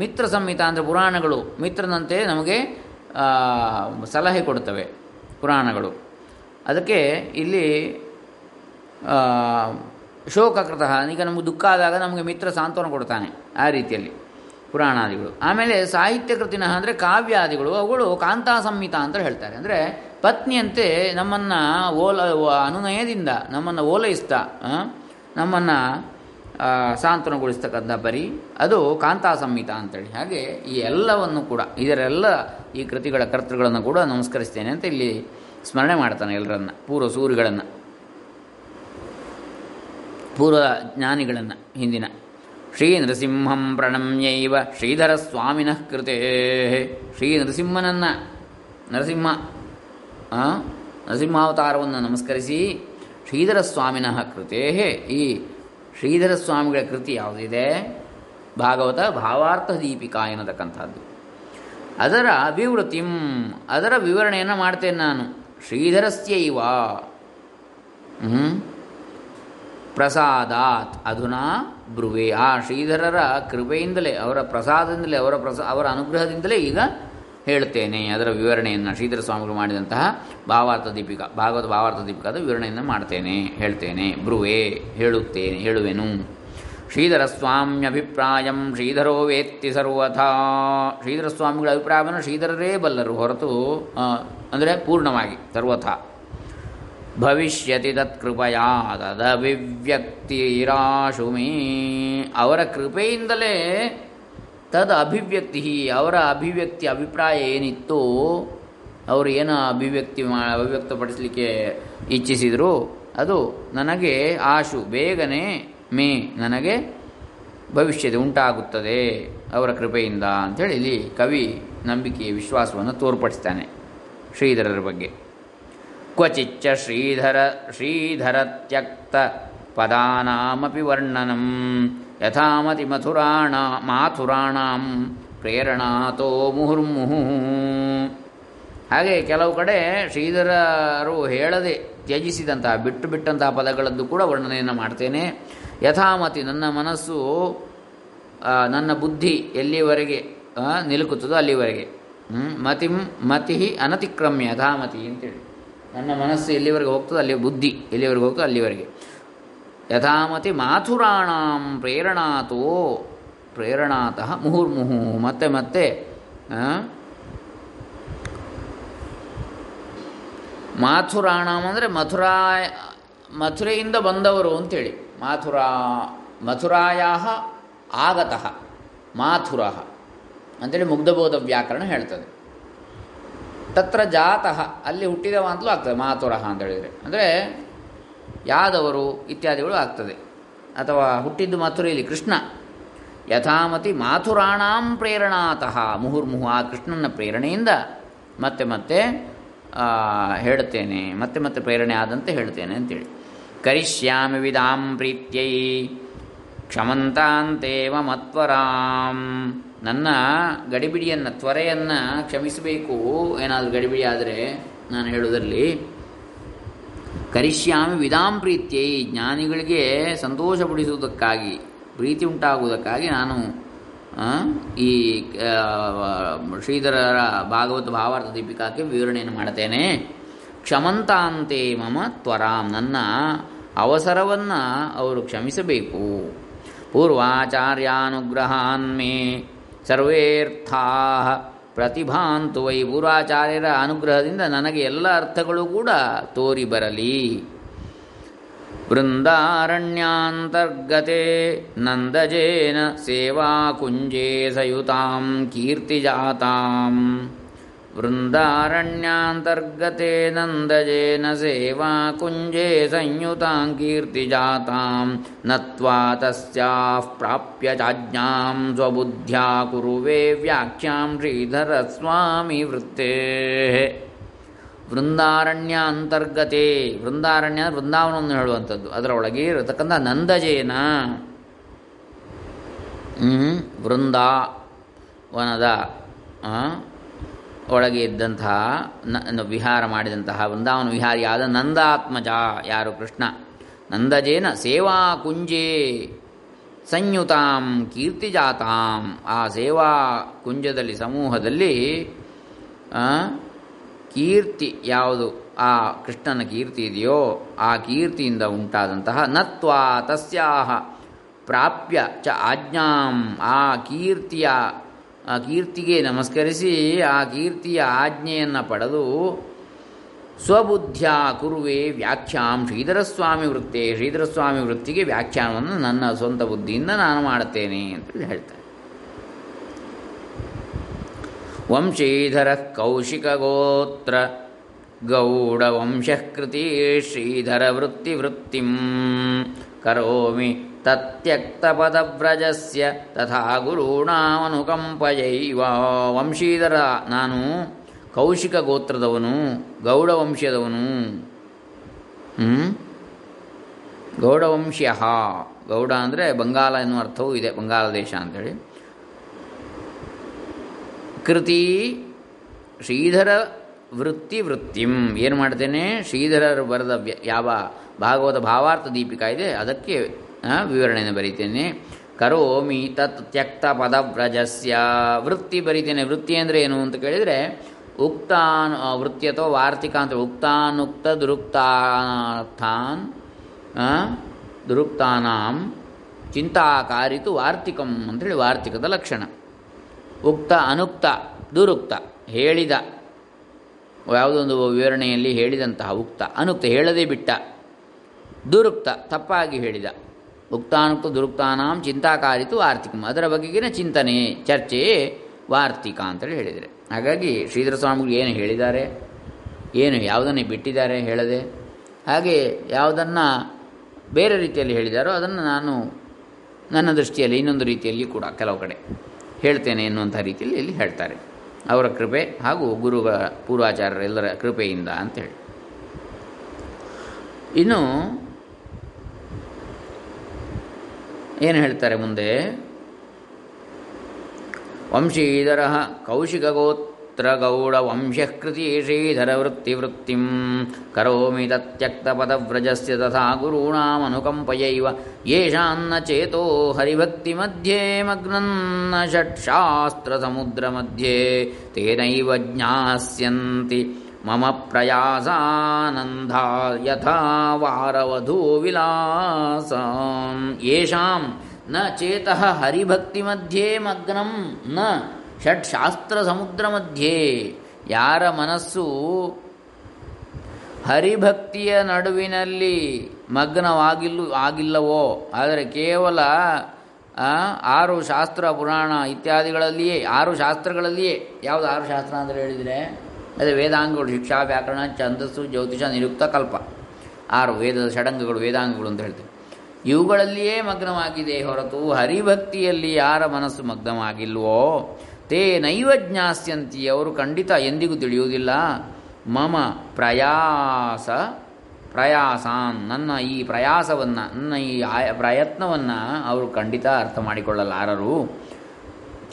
ಮಿತ್ರ ಸಂಹಿತ ಅಂದರೆ ಪುರಾಣಗಳು. ಮಿತ್ರನಂತೆ ನಮಗೆ ಸಲಹೆ ಕೊಡ್ತವೆ ಪುರಾಣಗಳು. ಅದಕ್ಕೆ ಇಲ್ಲಿ ಶೋಕಕೃತ, ಈಗ ನಮಗೆ ದುಃಖ ಆದಾಗ ನಮಗೆ ಮಿತ್ರ ಸಾಂತ್ವನ ಕೊಡ್ತಾನೆ ಆ ರೀತಿಯಲ್ಲಿ. ಪುರಾಣಾದಿಗಳು. ಆಮೇಲೆ ಸಾಹಿತ್ಯ ಕೃತಿನ ಅಂದರೆ ಕಾವ್ಯಾದಿಗಳು, ಅವುಗಳು ಕಾಂತಾ ಸಂಹಿತ ಅಂತ ಹೇಳ್ತಾರೆ. ಅಂದರೆ ಪತ್ನಿಯಂತೆ ನಮ್ಮನ್ನು ಓಲ ಅನುನಯದಿಂದ ನಮ್ಮನ್ನು ಓಲೈಸ್ತಾ ನಮ್ಮನ್ನು ಸಾಂತ್ವನಗೊಳಿಸ್ತಕ್ಕಂಥ ಪರಿ, ಅದು ಕಾಂತಾ ಸಂಹಿತ ಅಂತೇಳಿ. ಹಾಗೆ ಈ ಎಲ್ಲವನ್ನು ಕೂಡ, ಇದರೆಲ್ಲ ಈ ಕೃತಿಗಳ ಕರ್ತೃಗಳನ್ನು ಕೂಡ ನಮಸ್ಕರಿಸ್ತೇನೆ ಅಂತ ಇಲ್ಲಿ ಸ್ಮರಣೆ ಮಾಡ್ತಾನೆ ಎಲ್ಲರನ್ನ ಪೂರ್ವ ಸೂರಿಗಳನ್ನು, ಪೂರ್ವ ಜ್ಞಾನಿಗಳನ್ನು ಹಿಂದಿನ. ಶ್ರೀ ನರಸಿಂಹಂ ಪ್ರಣಮ್ಯೈವ ಶ್ರೀಧರ ಸ್ವಾಮಿನಃ ಕೃತೆ. ಶ್ರೀ ನೃಸಿಂಹನನ್ನು ನರಸಿಂಹ ನರಸಿಂಹಾವತಾರವನ್ನು ನಮಸ್ಕರಿಸಿ ಶ್ರೀಧರ ಸ್ವಾಮಿನಃ ಕೃತೆ. ಈ ಶ್ರೀಧರ ಸ್ವಾಮಿಗಳ ಕೃತಿ ಯಾವುದಿದೆ? ಭಾಗವತ ಭಾವಾರ್ಥ ದೀಪಿಕಾ ಎನ್ನತಕ್ಕಂಥದ್ದು. ಅದರ ಅಭಿವೃತ್ತಿಂ ಅದರ ವಿವರಣೆಯನ್ನು ಮಾಡ್ತೇನೆ ನಾನು. ಶ್ರೀಧರಸ್ಯೈವ? ಪ್ರಸಾದಾತ್ ಅಧುನಾ ಬ್ರುವೆ, ಆ ಶ್ರೀಧರರ ಕೃಪೆಯಿಂದಲೇ, ಅವರ ಪ್ರಸಾದದಿಂದಲೇ, ಅವರ ಪ್ರಸ, ಅವರ ಅನುಗ್ರಹದಿಂದಲೇ ಈಗ ಹೇಳ್ತೇನೆ ಅದರ ವಿವರಣೆಯನ್ನು ಶ್ರೀಧರ ಸ್ವಾಮಿಗಳು ಮಾಡಿದಂತಹ ಭಾವಾರ್ಥ ದೀಪಿಕಾ, ಭಾಗವತ ಭಾವಾರ್ಥ ದೀಪಿಕಾದ ವಿವರಣೆಯನ್ನು ಮಾಡ್ತೇನೆ, ಹೇಳ್ತೇನೆ. ಬ್ರುವೆ, ಹೇಳುತ್ತೇನೆ, ಹೇಳುವೆನು. ಶ್ರೀಧರ ಸ್ವಾಮ್ಯಭಿಪ್ರಾಯಂ ಶ್ರೀಧರೋ ವೇತ್ತಿ ಸರ್ವಥಾ. ಶ್ರೀಧರ ಸ್ವಾಮಿಗಳ ಅಭಿಪ್ರಾಯವನ್ನು ಶ್ರೀಧರರೇ ಬಲ್ಲರು ಹೊರತು ಅಂದರೆ ಪೂರ್ಣವಾಗಿ ಸರ್ವಥಾ. ಭವಿಷ್ಯತಿ ತತ್ಕೃಪಯಾ ತದಭಿವ್ಯಕ್ತಿರಾಶು ಮೇ. ಅವರ ಕೃಪೆಯಿಂದಲೇ ತದ ಅಭಿವ್ಯಕ್ತಿ, ಅವರ ಅಭಿವ್ಯಕ್ತಿ ಅಭಿಪ್ರಾಯ ಏನಿತ್ತು, ಅವರು ಏನು ಅಭಿವ್ಯಕ್ತಿ ಮಾ, ಅಭಿವ್ಯಕ್ತಪಡಿಸಲಿಕ್ಕೆ ಇಚ್ಛಿಸಿದರು, ಅದು ನನಗೆ ಆಶು, ಬೇಗನೆ ಮೇ, ನನಗೆ ಭವಿಷ್ಯದ ಉಂಟಾಗುತ್ತದೆ ಅವರ ಕೃಪೆಯಿಂದ ಅಂಥೇಳಿ ಇಲ್ಲಿ ಕವಿ ನಂಬಿಕೆ ವಿಶ್ವಾಸವನ್ನು ತೋರ್ಪಡಿಸ್ತಾನೆ ಶ್ರೀಧರರ ಬಗ್ಗೆ. ಕ್ವಚಿಚ್ಚ ಶ್ರೀಧರ ಶ್ರೀಧರತ್ಯಕ್ತ ಪದಾನಾಮಪಿ ವರ್ಣನಂ ಯಥಾಮತಿ ಮಥುರಾಣ ಮಾಥುರಾಣಂ ಪ್ರೇರಣಾತೋ ಮುಹುರ್ಮುಹು ಹಾಗೆ ಕೆಲವು ಕಡೆ ಶ್ರೀಧರರು ಹೇಳದೆ ತ್ಯಜಿಸಿದಂತಹ, ಬಿಟ್ಟು ಬಿಟ್ಟಂತಹ ಪದಗಳದ್ದು ಕೂಡ ವರ್ಣನೆಯನ್ನು ಮಾಡ್ತೇನೆ. ಯಥಾಮತಿ ನನ್ನ ಮನಸ್ಸು ನನ್ನ ಬುದ್ಧಿ ಎಲ್ಲಿವರೆಗೆ ನಿಲುಕುತ್ತದೋ ಅಲ್ಲಿವರೆಗೆ. ಮತಿಂ ಮತಿ ಅನತಿಕ್ರಮ್ಯ ಯಥಾಮತಿ ಅಂತೇಳಿ. ನನ್ನ ಮನಸ್ಸು ಎಲ್ಲಿವರೆಗೆ ಹೋಗ್ತದೆ ಅಲ್ಲಿ ಬುದ್ಧಿ ಎಲ್ಲಿವರೆಗೆ ಹೋಗ್ತದೆ ಅಲ್ಲಿವರೆಗೆ. ಯಥಾಮತಿ ಮಾಥುರಾಣಾಂ ಪ್ರೇರಣಾತೋ, ಪ್ರೇರಣಾತಃ ಮುಹುರ್ಮುಹು, ಮತ್ತೆ ಮತ್ತೆ ಮಾಥುರಾಣಂ ಅಂದರೆ ಮಥುರಾ, ಮಥುರೆಯಿಂದ ಬಂದವರು ಅಂತೇಳಿ. ಮಾಥುರಾ ಮಥುರಾಯ ಆಗತಃ, ಮಾಥುರ ಅಂತೇಳಿ ಮುಗ್ಧಬೋಧ ವ್ಯಾಕರಣ ಹೇಳ್ತದೆ. ತತ್ರ ಜಾತಃ, ಅಲ್ಲಿ ಹುಟ್ಟಿದವ ಅಂತಲೂ ಆಗ್ತದೆ ಮಾತುರಹ ಅಂತ ಹೇಳಿದರೆ. ಅಂದರೆ, ಯಾದವರು ಇತ್ಯಾದಿಗಳು ಆಗ್ತದೆ. ಅಥವಾ ಹುಟ್ಟಿದ್ದು ಮಥುರೆಯಲ್ಲಿ ಕೃಷ್ಣ. ಯಥಾಮತಿ ಮಾಥುರಾಣಾಂ ಪ್ರೇರಣಾತಃ, ಮುಹುರ್ಮುಹು, ಆ ಕೃಷ್ಣನ ಪ್ರೇರಣೆಯಿಂದ ಮತ್ತೆ ಮತ್ತೆ ಹೇಳುತ್ತೇನೆ, ಮತ್ತೆ ಮತ್ತೆ ಪ್ರೇರಣೆ ಆದಂತೆ ಹೇಳ್ತೇನೆ ಅಂತೇಳಿ. ಕರಿಷ್ಯಾಮಿ ವಿಧಾಂ ಪ್ರೀತ್ಯೈ, ಕ್ಷಮಂತಾಂತೇವ ಮತ್ವರಾಂ. ನನ್ನ ಗಡಿಬಿಡಿಯನ್ನು, ತ್ವರೆಯನ್ನು ಕ್ಷಮಿಸಬೇಕು. ಏನಾದರೂ ಗಡಿಬಿಡಿ ಆದರೆ ನಾನು ಹೇಳುವುದರಲ್ಲಿ ಕರಿಷ್ಯಾಮಿ ವಿಧಾಂ ಪ್ರೀತ್ಯೈ, ಜ್ಞಾನಿಗಳಿಗೆ ಸಂತೋಷಪಡಿಸುವುದಕ್ಕಾಗಿ, ಪ್ರೀತಿ ಉಂಟಾಗುವುದಕ್ಕಾಗಿ ನಾನು ಈ ಶ್ರೀಧರರ ಭಾಗವತ ಭಾವಾರ್ಥ ದೀಪಿಕಾಕ್ಕೆ ವಿವರಣೆಯನ್ನು ಮಾಡ್ತೇನೆ ಕ್ಷಮಂತಾಂತೆ ಮಮ ತ್ವರಾಂ, ನನ್ನ ಅವಸರವನ್ನು ಅವರು ಕ್ಷಮಿಸಬೇಕು. ಪೂರ್ವಾಚಾರ್ಯಾನುಗ್ರಹಾನ್ ಮೇ ಸರ್ವೇರ್ಥಾ ಪ್ರತಿಭಾಂತು ವೈ ಪೂರ್ವಾಚಾರ್ಯರ ಅನುಗ್ರಹದಿಂದ ನನಗೆ ಎಲ್ಲ ಅರ್ಥಗಳು ಕೂಡ ತೋರಿ ಬರಲಿ. ವೃಂದಾರಣ್ಯಾಂತರ್ಗತೆ ನಂದಜೇನ ಸೇವಾಕುಂಜೇ ಸಯುತಾಂ ಕೀರ್ತಿಜಾತಾಂ. ನಂದಜೇನ ಸೇವಾಕುಂಜೇ ಸಂಯುತಾಂ ಕೀರ್ತಿಜಾತಾಂ ನತ್ವಾ ತಸ್ಯಾಃ ಪ್ರಾಪ್ಯ ಚಾಜ್ಞಾಂ ಸ್ವಬುದ್ಧ್ಯಾ ಕುರುವೆ ವ್ಯಾಖ್ಯಾಂ ಶ್ರೀಧರ ಸ್ವಾಮಿ ವೃತ್ತೇಃ. ವೃಂದಾರಣ್ಯ ಅಂತರ್ಗತೆ ವೃಂದಾರಣ್ಯ ವೃಂದಾವನವನ್ನು ಹೇಳುವಂಥದ್ದು. ಅದರೊಳಗೆ ಇರತಕ್ಕಂಥ ನಂದಜೇನ. ವೃಂದಾವನದ ಒಳಗೆ ಇದ್ದಂತಹ ನ ವಿಹಾರ ಮಾಡಿದಂತಹ ವೃಂದಾವನ ವಿಹಾರಿಯಾದ ನಂದಾತ್ಮಜ ಯಾರು ಕೃಷ್ಣ? ನಂದಜೇನ ಸೇವಾ ಕುಂಜೇ ಸಂಯುತಾಂ ಕೀರ್ತಿಜಾತಾಂ. ಆ ಸೇವಾ ಕುಂಜದಲ್ಲಿ ಸಮೂಹದಲ್ಲಿ ಕೀರ್ತಿ ಯಾವುದು? ಆ ಕೃಷ್ಣನ ಕೀರ್ತಿ ಇದೆಯೋ ಆ ಕೀರ್ತಿಯಿಂದ ಉಂಟಾದಂತಹ ನತ್ವಾ ತಸ್ಯಾಹ ಪ್ರಾಪ್ಯ ಚ ಆಜ್ಞಾಂ ಆ ಕೀರ್ತಿಯ ಆ ಕೀರ್ತಿಗೆ ನಮಸ್ಕರಿಸಿ ಆ ಕೀರ್ತಿಯ ಆಜ್ಞೆಯನ್ನು ಪಡೆದು ಸ್ವಬುದ್ಧಿಯ ಕುರುವೆ ವ್ಯಾಖ್ಯಾಂ ಶ್ರೀಧರಸ್ವಾಮಿ ವೃತ್ತಿ, ಶ್ರೀಧರಸ್ವಾಮಿ ವೃತ್ತಿಗೆ ವ್ಯಾಖ್ಯಾನವನ್ನು ನನ್ನ ಸ್ವಂತ ಬುದ್ಧಿಯಿಂದ ನಾನು ಮಾಡುತ್ತೇನೆ ಅಂತ ಹೇಳ್ತಾರೆ. ವಂಶೀಧರ ಶ್ರೀಧರ ವೃತ್ತಿ ಶ್ರೀಧರವೃತ್ತಿವೃತ್ತಿಂ ಕರೋಮಿ ತತ್ಯಕ್ತಪದವ್ರಜಸ್ಯ ತಥಾ ಗುರುಣಾಮನುಕಂಪಯೈವ ವಂಶೀಧರ ನಾನು ಕೌಶಿಕ ಗೋತ್ರದವನು ಗೌಡವಂಶದವನು ಗೌಡವಂಶ್ಯ. ಗೌಡ ಅಂದರೆ ಬಂಗಾಲ ಎನ್ನುವ ಅರ್ಥವೂ ಇದೆ ಬಂಗಾಳ ದೇಶ ಅಂಥೇಳಿ ಕೃತಿ ಶ್ರೀಧರ ವೃತ್ತಿ ವೃತ್ತಿಂ. ಏನು ಮಾಡ್ತೇನೆ? ಶ್ರೀಧರರು ಬರೆದ ಯಾವ ಭಾಗವತ ಭಾವಾರ್ಥ ದೀಪಿಕಾ ಇದೆ. ಅದಕ್ಕೆ ವಿವರಣೆಯನ್ನು ಬರೀತೇನೆ. ಕರೋಮಿ ತತ್ ತ್ಯಕ್ತ ಪದವ್ರಜಸ್ಯ ವೃತ್ತಿ ಬರೀತೇನೆ. ವೃತ್ತಿ ಅಂದರೆ ಏನು ಅಂತ ಕೇಳಿದರೆ, ಉಕ್ತಾನ್ ವೃತ್ತಿ ಅಥವಾ ವಾರ್ತಿಕ ಅಂತ ಉಕ್ತಾನುಕ್ತ ದುರುಕ್ತಾರ್ಥಾನ್ ದುರುಕ್ತಾನಾಂ ಚಿಂತಾಕಾರಿತು ವಾರ್ತಿಕಂ ಅಂಥೇಳಿ ವಾರ್ತಿಕದ ಲಕ್ಷಣ. ಉಕ್ತ, ಅನುಕ್ತ, ದುರುಕ್ತ, ಹೇಳಿದ. ಯಾವುದೊಂದು ವಿವರಣೆಯಲ್ಲಿ ಹೇಳಿದಂತಹ ಉಕ್ತ, ಅನುಕ್ತ, ಹೇಳದೇ ಬಿಟ್ಟ. ದುರುಕ್ತ, ತಪ್ಪಾಗಿ ಹೇಳಿದ. ಉಕ್ತಾನುಕ್ತ ದುರುಕ್ತಾನಾಂ ಚಿಂತಾಕಾರಿತು ವಾರ್ತಿಕಂ ಅದರ ಬಗೆಗಿನ ಚಿಂತನೆ ಚರ್ಚೆಯೇ ವಾರ್ತಿಕ ಅಂತೇಳಿ ಹೇಳಿದರೆ. ಹಾಗಾಗಿ ಶ್ರೀಧರ ಸ್ವಾಮಿಗಳು ಏನು ಹೇಳಿದ್ದಾರೆ, ಏನು ಯಾವುದನ್ನೇ ಬಿಟ್ಟಿದ್ದಾರೆ ಹೇಳದೆ, ಹಾಗೆ ಯಾವುದನ್ನು ಬೇರೆ ರೀತಿಯಲ್ಲಿ ಹೇಳಿದಾರೋ ಅದನ್ನು ನಾನು ನನ್ನ ದೃಷ್ಟಿಯಲ್ಲಿ ಇನ್ನೊಂದು ರೀತಿಯಲ್ಲಿ ಕೂಡ ಕೆಲವು ಕಡೆ ಹೇಳ್ತೇನೆ ಎನ್ನುವಂಥ ರೀತಿಯಲ್ಲಿ ಇಲ್ಲಿ ಹೇಳ್ತಾರೆ. ಅವರ ಕೃಪೆ ಹಾಗೂ ಗುರುಗಳ ಪೂರ್ವಾಚಾರ್ಯರೆಲ್ಲರ ಕೃಪೆಯಿಂದ ಅಂತೇಳಿ. ಇನ್ನು ಏನು ಹೇಳ್ತಾರೆ ಮುಂದೆ? ವಂಶೀಧರ कौशिकगोत्रगौडवंश्यः कृति श्रीधरवृत्तिवृत्तिं करोमि तत् त्यक्तपदव्रजस्य तथा गुरूणामनुकम्पयैव येषां न चेतो हरिभक्तिमध्ये मग्नन्न षट् शास्त्रसमुद्रमध्ये तेनैव ज्ञास्यन्ति ಮಮ ಪ್ರಯಾಸಾನಂದ ಯಥಾ ವಾರವಧೂ ವಿಲಾಸ ಯಶಾಂ ನ ಚೇತಃ ಹರಿಭಕ್ತಿ ಮಧ್ಯೆ ಮಗ್ನಂ ನ ಷಟ್ಶಾಸ್ತ್ರ ಸಮುದ್ರ ಮಧ್ಯೆ ಯಾರ ಮನಸ್ಸು ಹರಿಭಕ್ತಿಯ ನಡುವಿನಲ್ಲಿ ಮಗ್ನವಾಗಿಲ್ಲ, ಆಗಿಲ್ಲವೋ? ಆದರೆ ಕೇವಲ ಆರು ಶಾಸ್ತ್ರ ಪುರಾಣ ಇತ್ಯಾದಿಗಳಲ್ಲಿಯೇ, ಆರು ಶಾಸ್ತ್ರಗಳಲ್ಲಿಯೇ, ಯಾವುದು ಆರು ಶಾಸ್ತ್ರ ಅಂದರೆ ಹೇಳಿದರೆ? ಅದೇ ವೇದಾಂಗಗಳು, ಶಿಕ್ಷಾ, ವ್ಯಾಕರಣ, ಛಂದಸ್ಸು, ಜ್ಯೋತಿಷ, ನಿರುಕ್ತ, ಕಲ್ಪ. ಆರು ವೇದದ ಷಡಂಗಗಳು, ವೇದಾಂಗಗಳು ಅಂತ ಹೇಳ್ತೇವೆ. ಇವುಗಳಲ್ಲಿಯೇ ಮಗ್ನವಾಗಿದೆ ಹೊರತು ಹರಿಭಕ್ತಿಯಲ್ಲಿ ಯಾರ ಮನಸ್ಸು ಮಗ್ನವಾಗಿಲ್ವೋ? ತೇ ನೈವ ಜ್ಞಾಸ್ಯಂತಿ, ಅವರು ಖಂಡಿತ ಎಂದಿಗೂ ತಿಳಿಯುವುದಿಲ್ಲ. ಮಮ ಪ್ರಯಾಸ, ಪ್ರಯಾಸಾನ್, ನನ್ನ ಈ ಪ್ರಯಾಸವನ್ನು, ನನ್ನ ಈ ಆಯ ಪ್ರಯತ್ನವನ್ನು ಅವರು ಖಂಡಿತ ಅರ್ಥ ಮಾಡಿಕೊಳ್ಳಲಾರರು.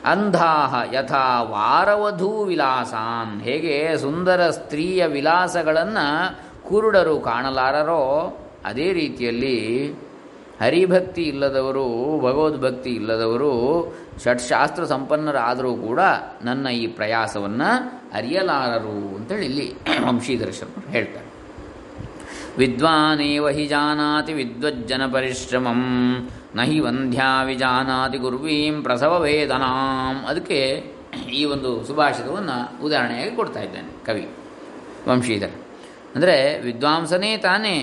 ಅಂಧಾಹ ಯಥಾ ವಾರವಧೂ ವಿಲಾಸಾನ್ ಹೇಗೆ ಸುಂದರ ಸ್ತ್ರೀಯ ವಿಲಾಸಗಳನ್ನು ಕುರುಡರು ಕಾಣಲಾರರೋ ಅದೇ ರೀತಿಯಲ್ಲಿ ಹರಿಭಕ್ತಿ ಇಲ್ಲದವರು, ಭಗವದ್ಭಕ್ತಿ ಇಲ್ಲದವರು, ಷಟ್ಶಾಸ್ತ್ರ ಸಂಪನ್ನರಾದರೂ ಕೂಡ ನನ್ನ ಈ ಪ್ರಯಾಸವನ್ನು ಅರಿಯಲಾರರು ಅಂತೇಳಿ ಇಲ್ಲಿ ವಂಶೀಧರ ಶರ್ಮರು ಹೇಳ್ತಾರೆ. ವಿದ್ವಾನೇವ ಹಿ ಜಾನಾತಿ ವಿದ್ವಜ್ಜನ ಪರಿಶ್ರಮಂ. ನ ವಂಧ್ಯಾ ವಿಜಾನಾತಿ ಗುರ್ವೀಂ ಪ್ರಸವ ವೇದನಾಂ. ಅದಕ್ಕೆ ಈ ಒಂದು ಸುಭಾಷಿತವನ್ನು ಉದಾಹರಣೆಯಾಗಿ ಕೊಡ್ತಾ ಇದ್ದಾನೆ ಕವಿ ವಂಶೀಧರ. ಅಂದರೆ ವಿದ್ವಾಂಸನೇ ತಾನೇ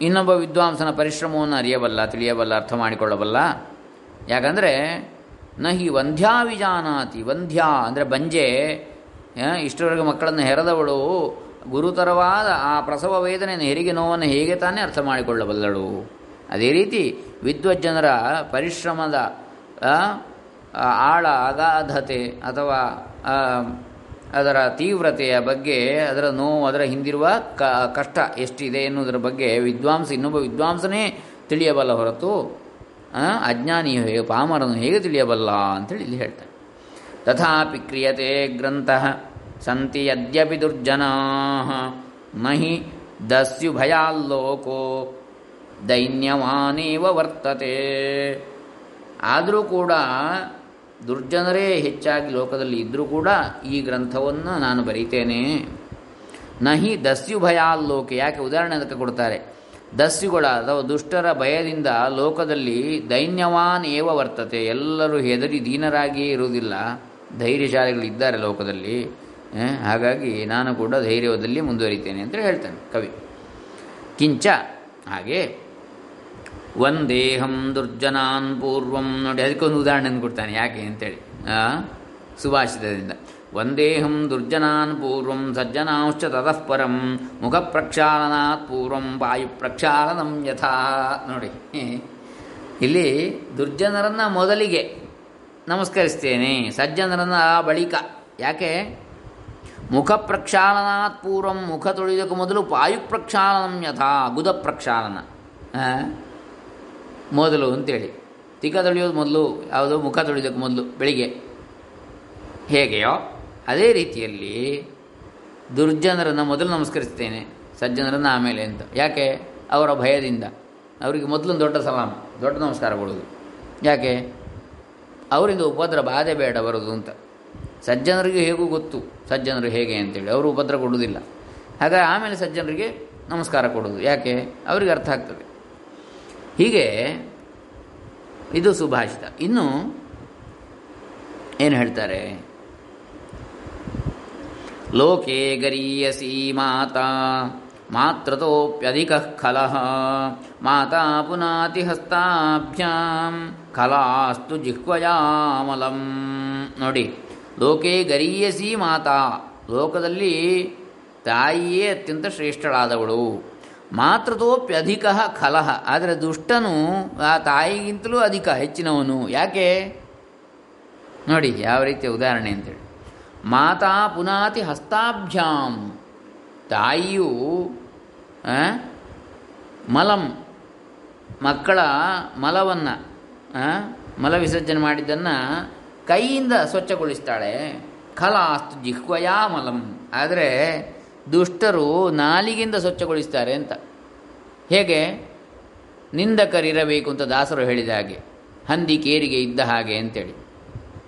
ಇನ್ನೊಬ್ಬ ವಿದ್ವಾಂಸನ ಪರಿಶ್ರಮವನ್ನು ಅರಿಯಬಲ್ಲ, ತಿಳಿಯಬಲ್ಲ, ಅರ್ಥ ಮಾಡಿಕೊಳ್ಳಬಲ್ಲ. ಯಾಕಂದರೆ ನಹಿ ವಂಧ್ಯಾ ವಿಜಾನಾತಿ ವಂಧ್ಯಾ ಅಂದರೆ ಬಂಜೆ ಇಷ್ಟವರೆಗೆ ಮಕ್ಕಳನ್ನು ಹೆರದವಳು, ಗುರುತರವಾದ ಆ ಪ್ರಸವ ವೇದನೆಯನ್ನು ಹೆರಿಗೆ ನೋವನ್ನು ಹೇಗೆ ತಾನೇ ಅರ್ಥ ಮಾಡಿಕೊಳ್ಳಬಲ್ಲಳು? ಅದೇ ರೀತಿ ವಿದ್ವಜ್ಜನರ ಪರಿಶ್ರಮದ ಆಳ ಅಗಾಧತೆ ಅಥವಾ ಅದರ ತೀವ್ರತೆಯ ಬಗ್ಗೆ, ಅದರ ನೋವು ಅದರ ಹಿಂದಿರುವ ಕ, ಕಷ್ಟ ಎಷ್ಟಿದೆ ಎನ್ನುವುದರ ಬಗ್ಗೆ ವಿದ್ವಾಂಸ, ಇನ್ನೊಬ್ಬ ವಿದ್ವಾಂಸನೇ ತಿಳಿಯಬಲ್ಲ ಹೊರತು ಅಜ್ಞಾನಿಯು ಹೇಗೆ, ಪಾಮರನು ಹೇಗೆ ತಿಳಿಯಬಲ್ಲ ಅಂತೇಳಿ ಇಲ್ಲಿ ಹೇಳ್ತಾರೆ ತಥಾಪಿ ಕ್ರಿಯತೆ ಗ್ರಂಥ ಸಂತಿ ಯದ್ಯಪಿ ದುರ್ಜನಾ ನಹಿ ದಸ್ಯು ಭಯಾಲ್ಲೋಕೋ ದೈನ್ಯಮಾನೇವ ವರ್ತತೆ. ಆದರೂ ಕೂಡ ದುರ್ಜನರೇ ಹೆಚ್ಚಾಗಿ ಲೋಕದಲ್ಲಿ ಇದ್ದರೂ ಕೂಡ ಈ ಗ್ರಂಥವನ್ನು ನಾನು ಬರೀತೇನೆ. ನಹಿ ದಸ್ಯು ಭಯಾಲ್ಲೋಕೆ ಯಾಕೆ ಉದಾಹರಣೆ ಅದಕ್ಕೆ ಕೊಡ್ತಾರೆ? ದಸ್ಯುಗಳ ಅಥವಾ ದುಷ್ಟರ ಭಯದಿಂದ ಲೋಕದಲ್ಲಿ ದೈನ್ಯವಾನ್ ಏವ ವರ್ತತೆ. ಎಲ್ಲರೂ ಹೆದರಿ ದೀನರಾಗಿಯೇ ಇರುವುದಿಲ್ಲ. ಧೈರ್ಯಶಾಲಿಗಳಿದ್ದಾರೆ ಲೋಕದಲ್ಲಿ. ಹಾಗಾಗಿ ನಾನು ಕೂಡ ಧೈರ್ಯದಲ್ಲಿ ಮುಂದುವರಿತೇನೆ ಅಂತ ಹೇಳ್ತಾನೆ ಕವಿ. ಕಿಂಚ ಹಾಗೆ ವಂದೇಹಂ ದುರ್ಜನಾನ್ ಪೂರ್ವಂ ನೋಡಿ ಅದಕ್ಕೊಂದು ಉದಾಹರಣೆ ಕೊಡ್ತಾನೆ. ಯಾಕೆ ಅಂತೇಳಿ? ಸುಭಾಷಿತದಿಂದ. ವಂದೇಹಂ ದುರ್ಜನಾನ್ ಪೂರ್ವಂ ಸಜ್ಜನಾಂಶ್ಚ ತತಃ ಪರಂ ಮುಖ ಪ್ರಕ್ಷಾಳನಾತ್ ಪೂರ್ವಂ ವಾಯು ಪ್ರಕ್ಷಾಳನಂ ಯಥಾ. ನೋಡಿ, ಇಲ್ಲಿ ದುರ್ಜನರನ್ನು ಮೊದಲಿಗೆ ನಮಸ್ಕರಿಸ್ತೇನೆ, ಸಜ್ಜನರನ್ನು ಬಳಿಕ. ಯಾಕೆ? ಮುಖ ಪ್ರಕ್ಷಾಳನಾತ್ ಪೂರ್ವಂ ಮುಖ ತೊಳೆಯೋದಕ್ಕೆ ಮೊದಲು ವಾಯು ಪ್ರಕ್ಷಾಳನಂ ಯಥಾ ಗುದ ಪ್ರಕ್ಷಾಳನ? ಮೊದಲು ಅಂತೇಳಿ. ತಿಕ್ಕ ತೊಳೆಯೋದು ಮೊದಲು, ಯಾವುದೋ ಮುಖ ತೊಳೆಯೋದಕ್ಕೆ ಮೊದಲು, ಬೆಳಿಗ್ಗೆ. ಹೇಗೆಯೋ, ಅದೇ ರೀತಿಯಲ್ಲಿ ದುರ್ಜನರನ್ನು ಮೊದಲು ನಮಸ್ಕರಿಸ್ತೇನೆ, ಸಜ್ಜನರನ್ನು ಆಮೇಲೆ ಅಂತ. ಯಾಕೆ? ಅವರ ಭಯದಿಂದ. ಅವರಿಗೆ ಮೊದಲು ದೊಡ್ಡ ಸಲಾಮ್ ದೊಡ್ಡ ನಮಸ್ಕಾರ ಕೊಡೋದು ಯಾಕೆ? ಅವರಿಂದ ಉಪದ್ರ ಬಾಧೆ ಬೇಡ ಬರೋದು ಅಂತ. ಸಜ್ಜನರಿಗೆ ಹೇಗೂ ಗೊತ್ತು, ಸಜ್ಜನರು ಹೇಗೆ ಅಂತೇಳಿ. ಅವರು ಉಪದ್ರ ಕೊಡುವುದಿಲ್ಲ. ಹಾಗಾಗಿ ಆಮೇಲೆ ಸಜ್ಜನರಿಗೆ ನಮಸ್ಕಾರ ಕೊಡೋದು ಯಾಕೆ? ಅವರಿಗೆ ಅರ್ಥ ಆಗ್ತದೆ. ಹೀಗೆ ಇದು ಸುಭಾಷಿತ. ಇನ್ನು ಏನು ಹೇಳ್ತಾರೆ? ಲೋಕೆ ಗರೀಯಸಿ ಮಾತಾ ಮಾತೃತೋಪ್ಯಧಿಕ ಖಲಃ, ಮಾತಾ ಪುನಾತಿ ಹಸ್ತಾಭ್ಯಾಂ, ಖಲಾಸ್ತು ಜಿಹ್ವಯಾಮಲಂ. ನೋಡಿ, ಲೋಕೆ ಗರೀಯಸಿ ಮಾತಾ, ಲೋಕದಲ್ಲಿ ತಾಯಿಯೇ ಅತ್ಯಂತ ಶ್ರೇಷ್ಠಳಾದವಳು. ಮಾತೃತೋಪ್ಯಧಿಕ ಖಲಹ ಆದರೆ ದುಷ್ಟನು ಆ ತಾಯಿಗಿಂತಲೂ ಅಧಿಕ, ಹೆಚ್ಚಿನವನು. ಯಾಕೆ? ನೋಡಿ, ಯಾವ ರೀತಿಯ ಉದಾಹರಣೆ ಅಂತೇಳಿ. ಮಾತಾ ಪುನಾತಿ ಹಸ್ತಾಭ್ಯಾಂ. ತಾಯಿಯು ಮಲಂ, ಮಕ್ಕಳ ಮಲವನ್ನು ಮಲ ವಿಸರ್ಜನೆ ಮಾಡಿದ್ದನ್ನು ಕೈಯಿಂದ ಸ್ವಚ್ಛಗೊಳಿಸ್ತಾಳೆ. ಖಲಾಸ್ತು ಜಿಹ್ವಯಾ ಮಲಂ. ಆದರೆ ದುಷ್ಟರು ನಾಲಿಗೆಯಿಂದ ಸ್ವಚ್ಛಗೊಳಿಸ್ತಾರೆ ಅಂತ. ಹೇಗೆ? ನಿಂದಕರಿರಬೇಕು ಅಂತ ದಾಸರು ಹೇಳಿದ ಹಾಗೆ. ಹಂದಿ ಕೇರಿಗೆ ಇದ್ದ ಹಾಗೆ ಅಂತೇಳಿ.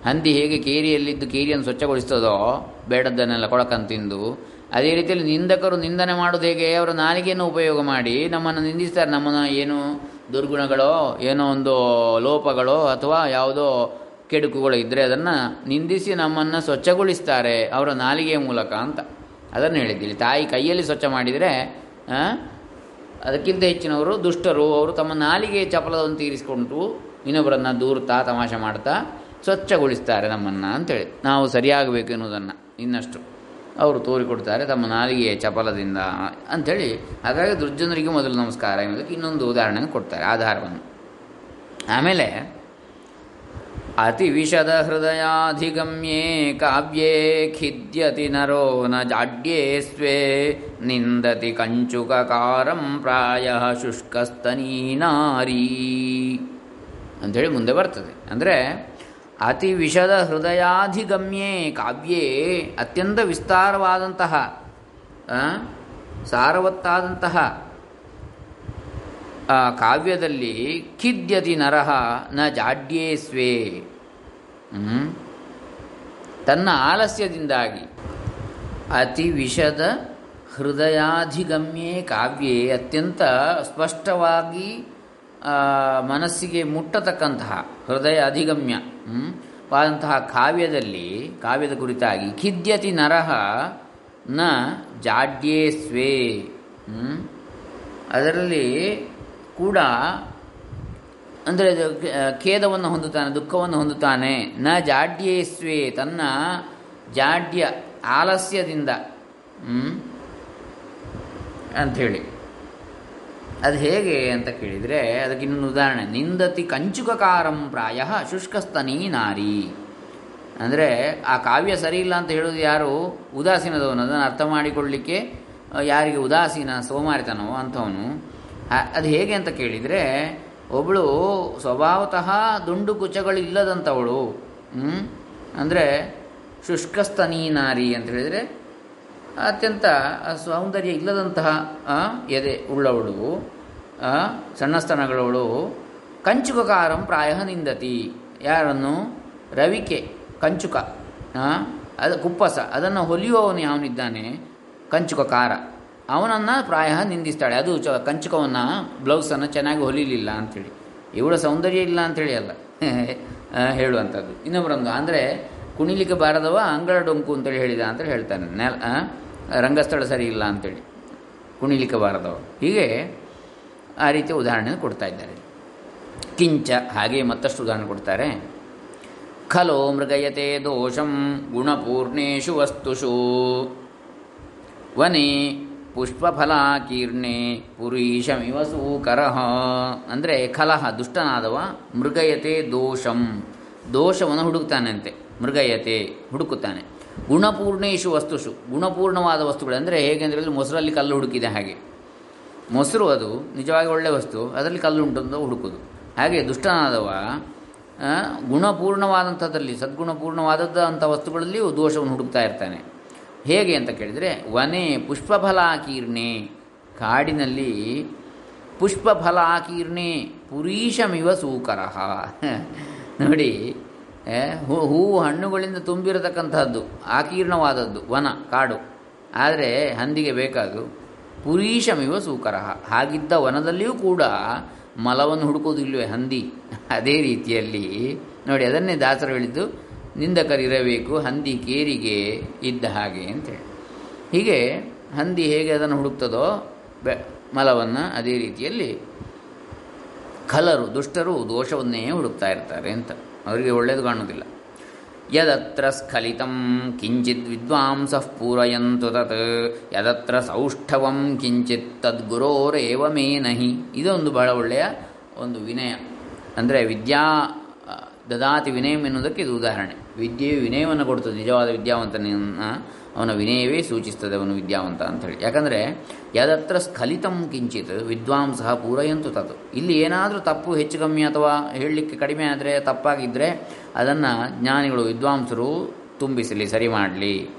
ಹಂದಿ ಹೇಗೆ ಕೇರಿಯಲ್ಲಿದ್ದು ಕೇರಿಯನ್ನು ಸ್ವಚ್ಛಗೊಳಿಸ್ತದೋ, ಬೇಡದ್ದನ್ನೆಲ್ಲ ಕೊಳಕಂತಿಂದು ಅದೇ ರೀತಿಯಲ್ಲಿ ನಿಂದಕರು ನಿಂದನೆ ಮಾಡೋದು ಹೇಗೆ? ಅವರ ನಾಲಿಗೆಯನ್ನು ಉಪಯೋಗ ಮಾಡಿ ನಮ್ಮನ್ನು ನಿಂದಿಸ್ತಾರೆ. ನಮ್ಮನ್ನು ಏನು ದುರ್ಗುಣಗಳೋ, ಏನೋ ಒಂದು ಲೋಪಗಳೋ ಅಥವಾ ಯಾವುದೋ ಕೆಡುಕುಗಳು ಇದ್ದರೆ ಅದನ್ನು ನಿಂದಿಸಿ ನಮ್ಮನ್ನು ಸ್ವಚ್ಛಗೊಳಿಸ್ತಾರೆ ಅವರ ನಾಲಿಗೆಯ ಮೂಲಕ ಅಂತ. ಅದನ್ನು ಹೇಳಿದ್ದೀನಿ ತಾಯಿ ಕೈಯಲ್ಲಿ ಸ್ವಚ್ಛ ಮಾಡಿದರೆ ಅದಕ್ಕಿಂತ ಹೆಚ್ಚಿನವರು ದುಷ್ಟರು, ಅವರು ತಮ್ಮ ನಾಲಿಗೆ ಚಪಲವನ್ನು ತೀರಿಸಿಕೊಂಡು ಇನ್ನೊಬ್ಬರನ್ನು ದೂರ್ತಾ, ತಮಾಷೆ ಮಾಡ್ತಾ, ಸ್ವಚ್ಛಗೊಳಿಸ್ತಾರೆ ನಮ್ಮನ್ನು ಅಂತೇಳಿ. ನಾವು ಸರಿಯಾಗಬೇಕು ಎನ್ನುವುದನ್ನು ಇನ್ನಷ್ಟು ಅವರು ತೋರಿಕೊಡ್ತಾರೆ ತಮ್ಮ ನಾಲಿಗೆಯ ಚಪಲದಿಂದ ಅಂಥೇಳಿ ಹಾಗಾಗಿ ದುರ್ಜನರಿಗೆ ಮೊದಲು ನಮಸ್ಕಾರ ಎನ್ನುವುದಕ್ಕೆ ಇನ್ನೊಂದು ಉದಾಹರಣೆಯನ್ನು ಕೊಡ್ತಾರೆ, ಆಧಾರವನ್ನು. ಆಮೇಲೆ ವಿಷದ ಹೃದಯಾಧಿಗಮ್ಯೇ ಕಾವ್ಯೇ ಖಿದ್ಯತಿ ನರೋ ನ ಜಾಡ್ಯೇ ಸ್ವೇ ನಿಂದತಿ ಕಂಚುಕಕಾರಂ ಪ್ರಾಯ ಶುಷ್ಕಸ್ತನೀ ನಾರೀ. ಅಂಥೇಳಿ ಮುಂದೆ ಬರ್ತದೆ. ಅಂದರೆ ಅತಿ ವಿಷದ ಹೃದಯಾಧಿಗಮ್ಯೇ ಕಾವ್ಯೇ ಅತ್ಯಂತ ವಿಸ್ತಾರವಾದಂತಹ ಸಾರವತ್ತಾದಂತಹ ಕಾವ್ಯದಲ್ಲಿ ಕಿದ್ಯದಿ ನರಹ ನ ಜಾಡ್ಯೇ ಸ್ವೇ ತನ್ನ ಆಲಸ್ಯದಿಂದಾಗಿ ಅತಿ ವಿಷದ ಹೃದಯಾಧಿಗಮ್ಯೇ ಕಾವ್ಯೇ ಅತ್ಯಂತ ಸ್ಪಷ್ಟವಾಗಿ ಮನಸ್ಸಿಗೆ ಮುಟ್ಟತಕ್ಕಂತಹ ಹೃದಯ ಅಧಿಗಮ್ಯ? ವಾದಂತಹ ಕಾವ್ಯದಲ್ಲಿ, ಕಾವ್ಯದ ಕುರಿತಾಗಿ ಖಿದ್ಯತಿ ನರಹ ನ ಜಾಡ್ಯೇ ಸ್ವೇ ಅದರಲ್ಲಿ ಕೂಡ ಅಂದರೆ ಖೇದವನ್ನು ಹೊಂದುತ್ತಾನೆ, ದುಃಖವನ್ನು ಹೊಂದುತ್ತಾನೆ. ನ ಜಾಡ್ಯೇಸ್ವೇ ತನ್ನ ಜಾಡ್ಯ ಆಲಸ್ಯದಿಂದ? ಅಂಥೇಳಿ. ಅದು ಹೇಗೆ ಅಂತ ಕೇಳಿದರೆ, ಅದಕ್ಕೆ ಇನ್ನೊಂದು ಉದಾಹರಣೆ. ನಿಂದತಿ ಕಂಚುಕಕಾರಂ ಪ್ರಾಯ ಶುಷ್ಕಸ್ತನೀ ನಾರಿ. ಅಂದರೆ ಆ ಕಾವ್ಯ ಸರಿ ಇಲ್ಲ ಅಂತ ಹೇಳೋದು ಯಾರು? ಉದಾಸೀನದವನು. ಅದನ್ನು ಅರ್ಥ ಮಾಡಿಕೊಳ್ಳಲಿಕ್ಕೆ ಯಾರಿಗೆ ಉದಾಸೀನ ಸೋಮಾರಿತನೋ ಅಂಥವನು. ಅದು ಹೇಗೆ ಅಂತ ಕೇಳಿದರೆ ಒಬ್ಬಳು ಸ್ವಭಾವತಃ ದುಂಡು ಕುಚಗಳಿಲ್ಲದಂಥವಳು ಅಂದರೆ ಶುಷ್ಕಸ್ತನೀ ನಾರಿ ಅಂತ ಹೇಳಿದರೆ ಅತ್ಯಂತ ಸೌಂದರ್ಯ ಇಲ್ಲದಂತಹ ಎದೆ ಉಳ್ಳವಳು ಸಣ್ಣ ಸ್ತನಗಳವಳು ಕಂಚುಕಕಾರಂ ಪ್ರಾಯ ನಿಂದತಿ. ಯಾರನ್ನು? ರವಿಕೆ, ಕಂಚುಕ ಅದು ಕುಪ್ಪಸ, ಅದನ್ನು ಹೊಲಿಯುವವನು ಯಾವನಿದ್ದಾನೆ? ಕಂಚುಕಕಾರ. ಅವನನ್ನು ಪ್ರಾಯ ನಿಂದಿಸ್ತಾಳೆ. ಅದು ಚ ಕಂಚುಕವನ್ನು ಬ್ಲೌಸನ್ನು ಚೆನ್ನಾಗಿ ಹೊಲಿಲಿಲ್ಲ ಅಂಥೇಳಿ ಇವಳ ಸೌಂದರ್ಯ ಇಲ್ಲ ಅಂಥೇಳಿ ಅಲ್ಲ. (laughs) ಹೇಳುವಂಥದ್ದು. ಇನ್ನೊಬ್ಬರೊಂದು ಅಂದರೆ ಕುಣಿಲಿಕ್ಕೆ ಬಾರದವ ಅಂಗಳ ಡೊಂಕು ಅಂತೇಳಿ ಹೇಳಿದ ಅಂತೇಳಿ ಹೇಳ್ತಾನೆ. ನೆಲ ರಂಗಸ್ಥಳ ಸರಿ ಇಲ್ಲ ಅಂತೇಳಿ. ಕುಣಿಲಿಕ್ಕೆ ಬಾರದವ. ಹೀಗೆ ಆ ರೀತಿಯ ಉದಾಹರಣೆ ಕೊಡ್ತಾ ಇದ್ದಾರೆ. ಕಿಂಚ ಹಾಗೆ ಮತ್ತಷ್ಟು ಉದಾಹರಣೆ ಕೊಡ್ತಾರೆ. ಖಲೋ ಮೃಗಯತೆ ದೋಷಂ ಗುಣಪೂರ್ಣೇಶು ವಸ್ತುಷು. ವನೆ ಪುಷ್ಪಫಲಾಕೀರ್ಣೆ ಪುರೀಶಮಿವ ಸೂಕರಃ. ಅಂದರೆ ಕಲಹ ದುಷ್ಟನಾದವ, ಮೃಗಯತೆ ದೋಷಂ. ದೋಷವನ್ನು ಹುಡುಕ್ತಾನಂತೆ, ಮೃಗಯತೆ ಹುಡುಕುತ್ತಾನೆ. ಗುಣಪೂರ್ಣೇಶು ವಸ್ತುಷು ಗುಣಪೂರ್ಣವಾದ ವಸ್ತುಗಳು ಅಂದರೆ ಹೇಗೆ ಅಂದರೆ ಮೊಸರಲ್ಲಿ ಕಲ್ಲು ಹುಡುಕಿದೆ ಹಾಗೆ. ಮೊಸರು ಅದು ನಿಜವಾಗಿ ಒಳ್ಳೆಯ ವಸ್ತು, ಅದರಲ್ಲಿ ಕಲ್ಲು ಉಂಟು ಹುಡುಕೋದು. ಹಾಗೆ ದುಷ್ಟನಾದವ ಗುಣಪೂರ್ಣವಾದಂಥದ್ದಲ್ಲಿ ಸದ್ಗುಣಪೂರ್ಣವಾದದ್ದು ಅಂಥ ವಸ್ತುಗಳಲ್ಲಿಯೂ ದೋಷವನ್ನು ಹುಡುಕ್ತಾ ಇರ್ತಾನೆ. ಹೇಗೆ ಅಂತ ಕೇಳಿದರೆ, ವನೆ ಪುಷ್ಪಫಲಾಕೀರ್ಣೆ. ಕಾಡಿನಲ್ಲಿ ಪುಷ್ಪಫಲಾಕೀರ್ಣೆ ಪುರೀಷಮಿವ ಸೂಕರಃ. ನೋಡಿ ಹೂ- ಹೂವು ಹಣ್ಣುಗಳಿಂದ ತುಂಬಿರತಕ್ಕಂಥದ್ದು ಆಕೀರ್ಣವಾದದ್ದು ವನ, ಕಾಡು. ಆದರೆ ಹಂದಿಗೆ ಬೇಕಾದು ಪುರೀಷಮಿವ ಸೂಕರಃ. ಹಾಗಿದ್ದ ವನದಲ್ಲಿಯೂ ಕೂಡ ಮಲವನ್ನು ಹುಡುಕೋದಿಲ್ವೇ ಹಂದಿ? ಅದೇ ರೀತಿಯಲ್ಲಿ. ನೋಡಿ, ಅದನ್ನೇ ದಾಸರು ಹೇಳಿದ್ದು ನಿಂದಕರಿರಬೇಕು, ಹಂದಿ ಕೇರಿಗೆ ಇದ್ದ ಹಾಗೆ ಅಂತೇಳಿ ಹೀಗೆ ಹಂದಿ ಹೇಗೆ ಅದನ್ನು ಹುಡುಕ್ತದೋ, ಬೆ, ಮಲವನ್ನು ಅದೇ ರೀತಿಯಲ್ಲಿ ಖಲರು, ದುಷ್ಟರು ದೋಷವನ್ನೇ ಹುಡುಕ್ತಾ ಇರ್ತಾರೆ ಅಂತ. ಅವರಿಗೆ ಒಳ್ಳೆಯದು ಕಾಣೋದಿಲ್ಲ ಯದತ್ರ ಸ್ಖಲಿತಂ ಕಿಂಚಿತ್ ವಿದ್ವಾಂಸ ಪೂರಯಂತು ತತ್, ಯದತ್ರ ಸೌಷ್ಠವಂ ಕಿಂಚಿತ್ ತದ್ಗುರೋರೇವ ಮೇ ನಹಿ. ಇದೊಂದು ಬಹಳ ಒಳ್ಳೆಯ ಒಂದು ವಿನಯ. ಅಂದರೆ ವಿದ್ಯಾ ದದಾತಿ ವಿನಯಂ ಎನ್ನುವುದಕ್ಕೆ ಇದು ಉದಾಹರಣೆ. ವಿದ್ಯೆಯು ವಿನಯವನ್ನು ಕೊಡ್ತದೆ ನಿಜವಾದ ವಿದ್ಯಾವಂತನನ್ನು ಅವನ ವಿನಯವೇ ಸೂಚಿಸ್ತದೆ ಅವನು ವಿದ್ಯಾವಂತ ಅಂಥೇಳಿ. ಯಾಕಂದರೆ, ಯದತ್ರ ಸ್ಖಲಿತಂ ಕಿಂಚಿತ್, ವಿದ್ವಾಂಸ ಪೂರಯಂತು ತತ್. ಇಲ್ಲಿ ಏನಾದರೂ ತಪ್ಪು ಹೆಚ್ಚು ಕಮ್ಮಿ ಅಥವಾ ಹೇಳಲಿಕ್ಕೆ ಕಡಿಮೆ ಆದರೆ ತಪ್ಪಾಗಿದ್ದರೆ ಅದನ್ನು ಜ್ಞಾನಿಗಳು, ವಿದ್ವಾಂಸರು ತುಂಬಿಸಲಿ, ಸರಿ ಮಾಡಲಿ.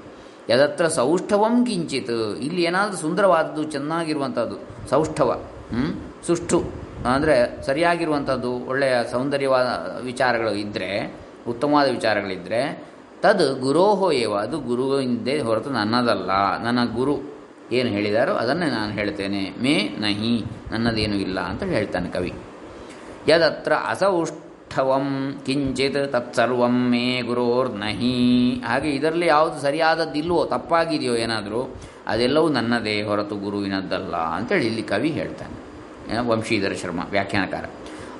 ಯದತ್ರ ಸೌಷ್ಠವಂ ಕಿಂಚಿತ್, ಇಲ್ಲಿ ಏನಾದರೂ ಸುಂದರವಾದದ್ದು ಚೆನ್ನಾಗಿರುವಂಥದ್ದು ಸೌಷ್ಠವ, ಹ್ಮ್? ಅಂದರೆ ಸರಿಯಾಗಿರುವಂಥದ್ದು ಒಳ್ಳೆಯ ಸೌಂದರ್ಯವಾದ ವಿಚಾರಗಳು ಇದ್ದರೆ ಉತ್ತಮವಾದ ವಿಚಾರಗಳಿದ್ದರೆ ತದ್ ಗುರೋಹೋ ಏವ, ಅದು ಗುರುವಿಂದೇ ಹೊರತು ನನ್ನದಲ್ಲ, ನನ್ನ ಗುರು ಏನು ಹೇಳಿದಾರೋ ಅದನ್ನೇ ನಾನು ಹೇಳ್ತೇನೆ, ಮೇ ನಹಿ, ನನ್ನದೇನು ಇಲ್ಲ ಅಂತ ಹೇಳ್ತಾನೆ ಕವಿ. ಯದತ್ರ ಅಸೌಷ್ಠವಂ, ಕಿಂಚಿತ್ ತತ್ಸರ್ವಂ ಮೇ ಗುರೋರ್ನಹಿ ಹಾಗೆ ಇದರಲ್ಲಿ ಯಾವುದು ಸರಿಯಾದದ್ದಿಲ್ವೋ ತಪ್ಪಾಗಿದೆಯೋ ಏನಾದರೂ, ಅದೆಲ್ಲವೂ ನನ್ನದೇ, ಹೊರತು ಗುರುವಿನದ್ದಲ್ಲ ಅಂತೇಳಿ ಇಲ್ಲಿ ಕವಿ ಹೇಳ್ತಾನೆ. ವಂಶೀಧರ ಶರ್ಮ, ವ್ಯಾಖ್ಯಾನಕಾರ.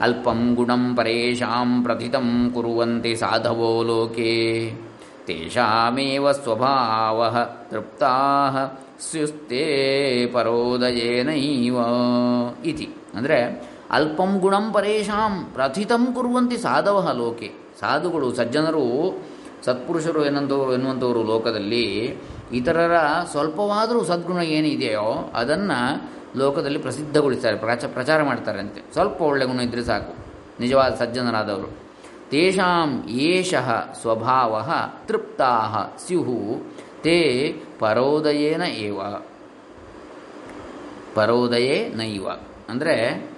ಅಲ್ಪಂ ಗುಣಂ ಪರೇಶಾಂ ಪ್ರಥಿತಂ ಕುರುವಂತೆ ಸಾಧವೋ ಲೋಕೆ. ತೇಷಾಮೇವ ಸ್ವಭಾವ ತೃಪ್ತಾ ಸ್ಯುಸ್ತೆ ಪರೋದಯೇನೈವ ಇತಿ. ಅಂದರೆ ಅಲ್ಪಂ ಗುಣಂ ಪರೇಶಾಂ ಪ್ರಥಿತಂ ಕುರುವಂತೆ ಸಾಧವ ಲೋಕೆ. ಸಾಧುಗಳು, ಸಜ್ಜನರು, ಸತ್ಪುರುಷರು ಏನಂತ ಎನ್ನುವಂಥವರು ಲೋಕದಲ್ಲಿ ಇತರರ ಸ್ವಲ್ಪವಾದರೂ ಸದ್ಗುಣ ಏನಿದೆಯೋ ಅದನ್ನು ಲೋಕದಲ್ಲಿ ಪ್ರಸಿದ್ಧಗೊಳಿಸ್ತಾರೆ, ಪ್ರಚ, ಪ್ರಚಾರ ಮಾಡ್ತಾರಂತೆ ಸ್ವಲ್ಪ ಒಳ್ಳೆ ಗುಣ ಇದ್ದರೆ ಸಾಕು. ನಿಜವಾದ ಸಜ್ಜನರಾದವರು. ತೇಷಾಂ ಏಷಃ ಸ್ವಭಾವ ತೃಪ್ತಾ ಸ್ಯುಹು ತೇ ಪರೋದಯೇನ ಏವ. ಪರೋದಯೇ ನೈವ. ಅಂದರೆ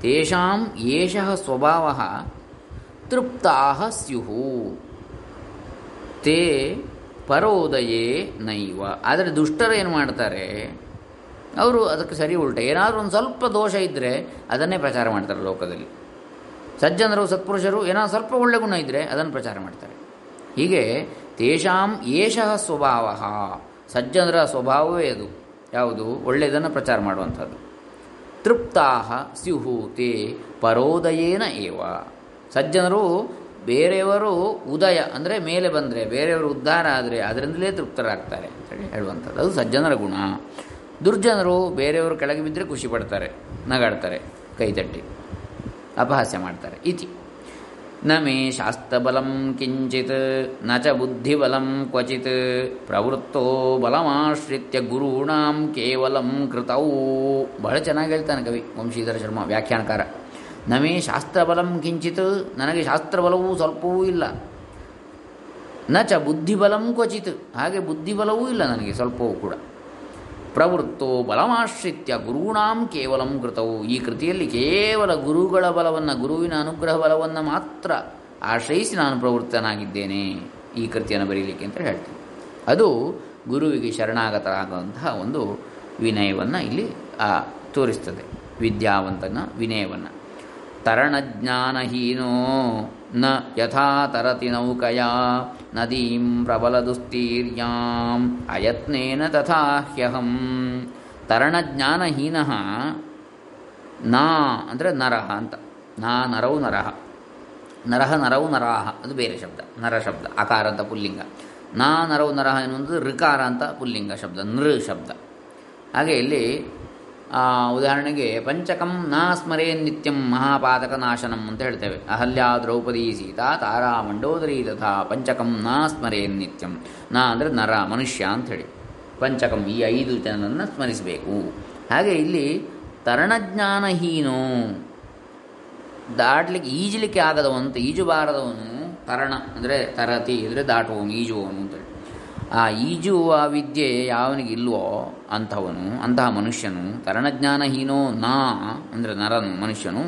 ತೇಷಾಂ ಏಷಃ ಸ್ವಭಾವ ತೃಪ್ತಾ ಸ್ಯುಹು ತೇ ಪರೋದಯೇ ನೈವ. ಆದರೆ ದುಷ್ಟರು ಏನು ಮಾಡ್ತಾರೆ? ಅವರು ಅದಕ್ಕೆ ಸರಿ ಉಲ್ಟ. ಏನಾದರೂ ಒಂದು ಸ್ವಲ್ಪ ದೋಷ ಇದ್ದರೆ ಅದನ್ನೇ ಪ್ರಚಾರ ಮಾಡ್ತಾರೆ ಲೋಕದಲ್ಲಿ. ಸಜ್ಜನರು, ಸತ್ಪುರುಷರು ಏನಾದ್ರು ಸ್ವಲ್ಪ ಒಳ್ಳೆ ಗುಣ ಇದ್ದರೆ ಅದನ್ನು ಪ್ರಚಾರ ಮಾಡ್ತಾರೆ. ಹೀಗೆ ತೇಷಾಂ ಏಷಃ ಸ್ವಭಾವ. ಸಜ್ಜನರ ಸ್ವಭಾವವೇ ಅದು. ಯಾವುದು? ಒಳ್ಳೆಯದನ್ನು ಪ್ರಚಾರ ಮಾಡುವಂಥದ್ದು. ತೃಪ್ತಾ ಸ್ಯುಹು ತೇ ಪರೋದಯೇನ ಏವ. ಸಜ್ಜನರು ಬೇರೆಯವರು ಉದಯ, ಅಂದರೆ ಮೇಲೆ ಬಂದರೆ, ಬೇರೆಯವರು ಉದ್ಧಾರ ಆದರೆ ಅದರಿಂದಲೇ ತೃಪ್ತರಾಗ್ತಾರೆ ಅಂತೇಳಿ ಹೇಳುವಂಥದ್ದು. ಅದು ಸಜ್ಜನರ ಗುಣ. ದುರ್ಜನರು ಬೇರೆಯವರು ಕೆಳಗೆ ಬಿದ್ದರೆ ಖುಷಿ ಪಡ್ತಾರೆ, ನಗಾಡ್ತಾರೆ ಕೈತಟ್ಟಿ ಅಪಹಾಸ್ಯ ಮಾಡ್ತಾರೆ, ಇತಿ. ನ ಮೇ ಶಾಸ್ತ್ರಬಲಂ ಕಿಂಚಿತ್, ನ ಚ ಬುದ್ಧಿಬಲಂ ಕ್ವಚಿತ್, ಪ್ರವೃತ್ತೋ ಬಲಮಾಶ್ರಿತ್ಯ ಗುರುಣಾಂ ಕೇವಲಂ ಕೃತೌ. ಬಹಳ ಚೆನ್ನಾಗಿ ಹೇಳ್ತಾನೆ ಕವಿ ವಂಶೀಧರ ಶರ್ಮ, ವ್ಯಾಖ್ಯಾನಕಾರ. ನಮೇ ಶಾಸ್ತ್ರಬಲಂ ಕಿಂಚಿತ್, ನನಗೆ ಶಾಸ್ತ್ರಬಲವೂ ಸ್ವಲ್ಪವೂ ಇಲ್ಲ. ನ ಚ ಬುದ್ಧಿಬಲಂ ಕ್ವಚಿತ್, ಹಾಗೆ ಬುದ್ಧಿಬಲವೂ ಇಲ್ಲ ನನಗೆ, ಸ್ವಲ್ಪವೂ ಕೂಡ. ಪ್ರವೃತ್ತೋ ಬಲಮಾಶ್ರಿತ್ಯ ಗುರುಣಾಂ ಕೇವಲಂ ಕೃತವು ಈ ಕೃತಿಯಲ್ಲಿ ಕೇವಲ ಗುರುಗಳ ಬಲವನ್ನು, ಗುರುವಿನ ಅನುಗ್ರಹ ಬಲವನ್ನು ಮಾತ್ರ ಆಶ್ರಯಿಸಿ ನಾನು ಪ್ರವೃತ್ತನಾಗಿದ್ದೇನೆ. ಈ ಕೃತಿಯನ್ನು ಬರೀಲಿಕ್ಕೆ ಅಂತ ಹೇಳ್ತೀನಿ. ಅದು ಗುರುವಿಗೆ ಶರಣಾಗತರಾಗುವಂತಹ ಒಂದು ವಿನಯವನ್ನು ಇಲ್ಲಿ ತೋರಿಸ್ತದೆ. ವಿದ್ಯಾವಂತನ ವಿನಯವನ್ನು. ತರಣಜ್ಞಾನಹೀನೋ ನ ಯಥಾ ತರತಿ ನೌಕಯ. ನದೀಂ ಪ್ರಬಲದುಸ್ತೀರ್ಯಾಂ ಅಯತ್ನೇನ ತಥಾಹ್ಯಹಂ ತರಣಜ್ಞಾನಹೀನ ನಾ ಅಂದರೆ ನರಹ ಅಂತ। ನಾ ನರವು ನರಹ ನರಹ ನರವು ನರಾಹ ಅದು ಬೇರೆ ಶಬ್ದ। ನರ ಶಬ್ದ, ಅಕಾರ ಅಂತ ಪುಲ್ಲಿಂಗ। ನಾ ನರವು ನರಹ ಎನ್ನುವುದು ಋಕಾರ ಅಂತ ಪುಲ್ಲಿಂಗ ಶಬ್ದ, ನೃ ಶಬ್ದ। ಹಾಗೆ ಇಲ್ಲಿ ಉದಾಹರಣೆಗೆ ಪಂಚಕಂ ನಾ ಸ್ಮರೇ ನಿತ್ಯಂ ಮಹಾಪಾತಕ ನಾಶನಂ ಅಂತ ಹೇಳ್ತೇವೆ. ಅಹಲ್ಯ, ದ್ರೌಪದಿ, ಸೀತಾ, ತಾರಾ, ಮಂಡೋದರಿ ತಥಾ ಪಂಚಕಂ ನಾ ಸ್ಮರೇನ್ ನಿತ್ಯಂ. ನಾ ಅಂದರೆ ನರ, ಮನುಷ್ಯ ಅಂಥೇಳಿ ಪಂಚಕಂ ಈ ಐದು ಜನರನ್ನು ಸ್ಮರಿಸಬೇಕು. ಹಾಗೆ ಇಲ್ಲಿ ತರಣಜ್ಞಾನಹೀನೋ, ದಾಟ್ಲಿಕ್ಕೆ, ಈಜಲಿಕ್ಕೆ ಆಗದವಂತ, ಈಜುಬಾರದವನು ತರಣ, ಅಂದರೆ ತರತಿ, ಅಂದರೆ ದಾಟುವನು ಈಜುವನು ಅಂತೇಳಿ ಆ ಈಜುವ ವಿದ್ಯೆ ಯಾವನಿಗಿಲ್ವೋ ಅಂಥವನು, ಅಂತಹ ಮನುಷ್ಯನು, ತರಣಜ್ಞಾನಹೀನೋ ನಾ, ಅಂದರೆ ನರನು, ಮನುಷ್ಯನು,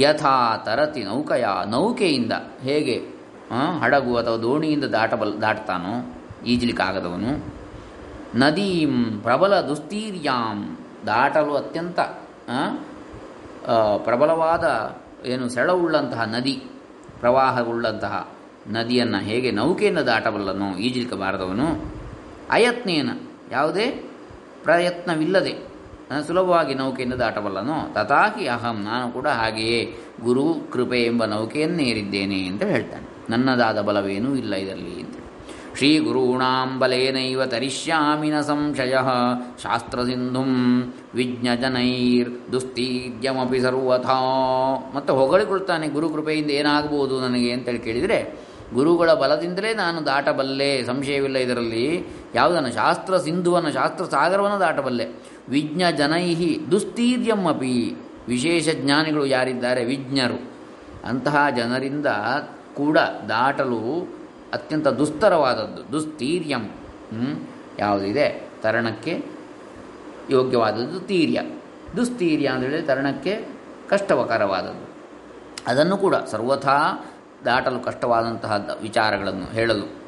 ಯಥಾ ತರತಿ ನೌಕೆಯ, ನೌಕೆಯಿಂದ ಹೇಗೆ ಹಡಗು ಅಥವಾ ದೋಣಿಯಿಂದ ದಾಟಬಲ್, ದಾಟ್ತಾನೋ, ಈಜಲಿಕ್ಕಾಗದವನು. ನದೀಂ ಪ್ರಬಲ ದುಸ್ತೀರ್ಯಾಂ, ದಾಟಲು ಅತ್ಯಂತ ಪ್ರಬಲವಾದ, ಏನು ಸೆಳವುಳ್ಳಂತಹ ನದಿ, ಪ್ರವಾಹವುಳ್ಳಂತಹ ನದಿಯನ್ನು ಹೇಗೆ ನೌಕೆಯನ್ನು ದಾಟಬಲ್ಲನು ಈಜಿಲ್ಕಬಾರದವನು ಅಯತ್ನೇನ ಯಾವುದೇ ಪ್ರಯತ್ನವಿಲ್ಲದೆ ಸುಲಭವಾಗಿ ನೌಕೆಯನ್ನು ದಾಟಬಲ್ಲನು ತಥಾಕಿ ಅಹಂ, ನಾನು ಕೂಡ ಹಾಗೆಯೇ ಗುರು ಕೃಪೆ ಎಂಬ ನೌಕೆಯನ್ನೇರಿದ್ದೇನೆ ಅಂತ ಹೇಳ್ತಾನೆ. ನನ್ನದಾದ ಬಲವೇನೂ ಇಲ್ಲ ಇದರಲ್ಲಿ ಅಂತ. ಶ್ರೀ ಗುರುಣಾಂ ಬಲೇನೈವ ತರಿಷ್ಯಾಮಿ ನ ಸಂಶಯ, ಶಾಸ್ತ್ರಸಿಂಧುಂ ವಿಜ್ಞಜನೈರ್ ದುಸ್ತೀರ್ಯಮಪಿ ಸರ್ವಥಾ. ಮತ್ತು ಹೊಗಳಿಕೊಳ್ತಾನೆ ಗುರು ಕೃಪೆಯಿಂದ ಏನಾಗಬಹುದು ನನಗೆ ಅಂತೇಳಿ ಕೇಳಿದರೆ ಗುರುಗಳ ಬಲದಿಂದಲೇ ನಾನು ದಾಟಬಲ್ಲೆ. ಸಂಶಯವಿಲ್ಲ ಇದರಲ್ಲಿ. ಯಾವುದನ್ನು? ಶಾಸ್ತ್ರ ಸಿಂಧುವನ್ನು, ಶಾಸ್ತ್ರ ಸಾಗರವನ್ನು ದಾಟಬಲ್ಲೆ. ವಿಜ್ಞ ಜನೈಹಿ ದುಸ್ತೀರ್ಯಮಿ ವಿಶೇಷ ಜ್ಞಾನಿಗಳು ಯಾರಿದ್ದಾರೆ? ವಿಜ್ಞರು. ಅಂತಹ ಜನರಿಂದ ಕೂಡ ದಾಟಲು ಅತ್ಯಂತ ದುಸ್ತರವಾದದ್ದು. ದುಸ್ತೀರ್ಯಂ? ಯಾವುದಿದೆ? ತರಣಕ್ಕೆ ಯೋಗ್ಯವಾದದ್ದು ತೀರ್ಯ. ದುಸ್ತೀರ್ಯ ಅಂದರೆ ತರಣಕ್ಕೆ ಕಷ್ಟವಕರವಾದದ್ದು. ಅದನ್ನು ಕೂಡ ಸರ್ವಥಾ ದಾಟಲು ಕಷ್ಟವಾದಂತಹ ವಿಚಾರಗಳನ್ನು ಹೇಳಲು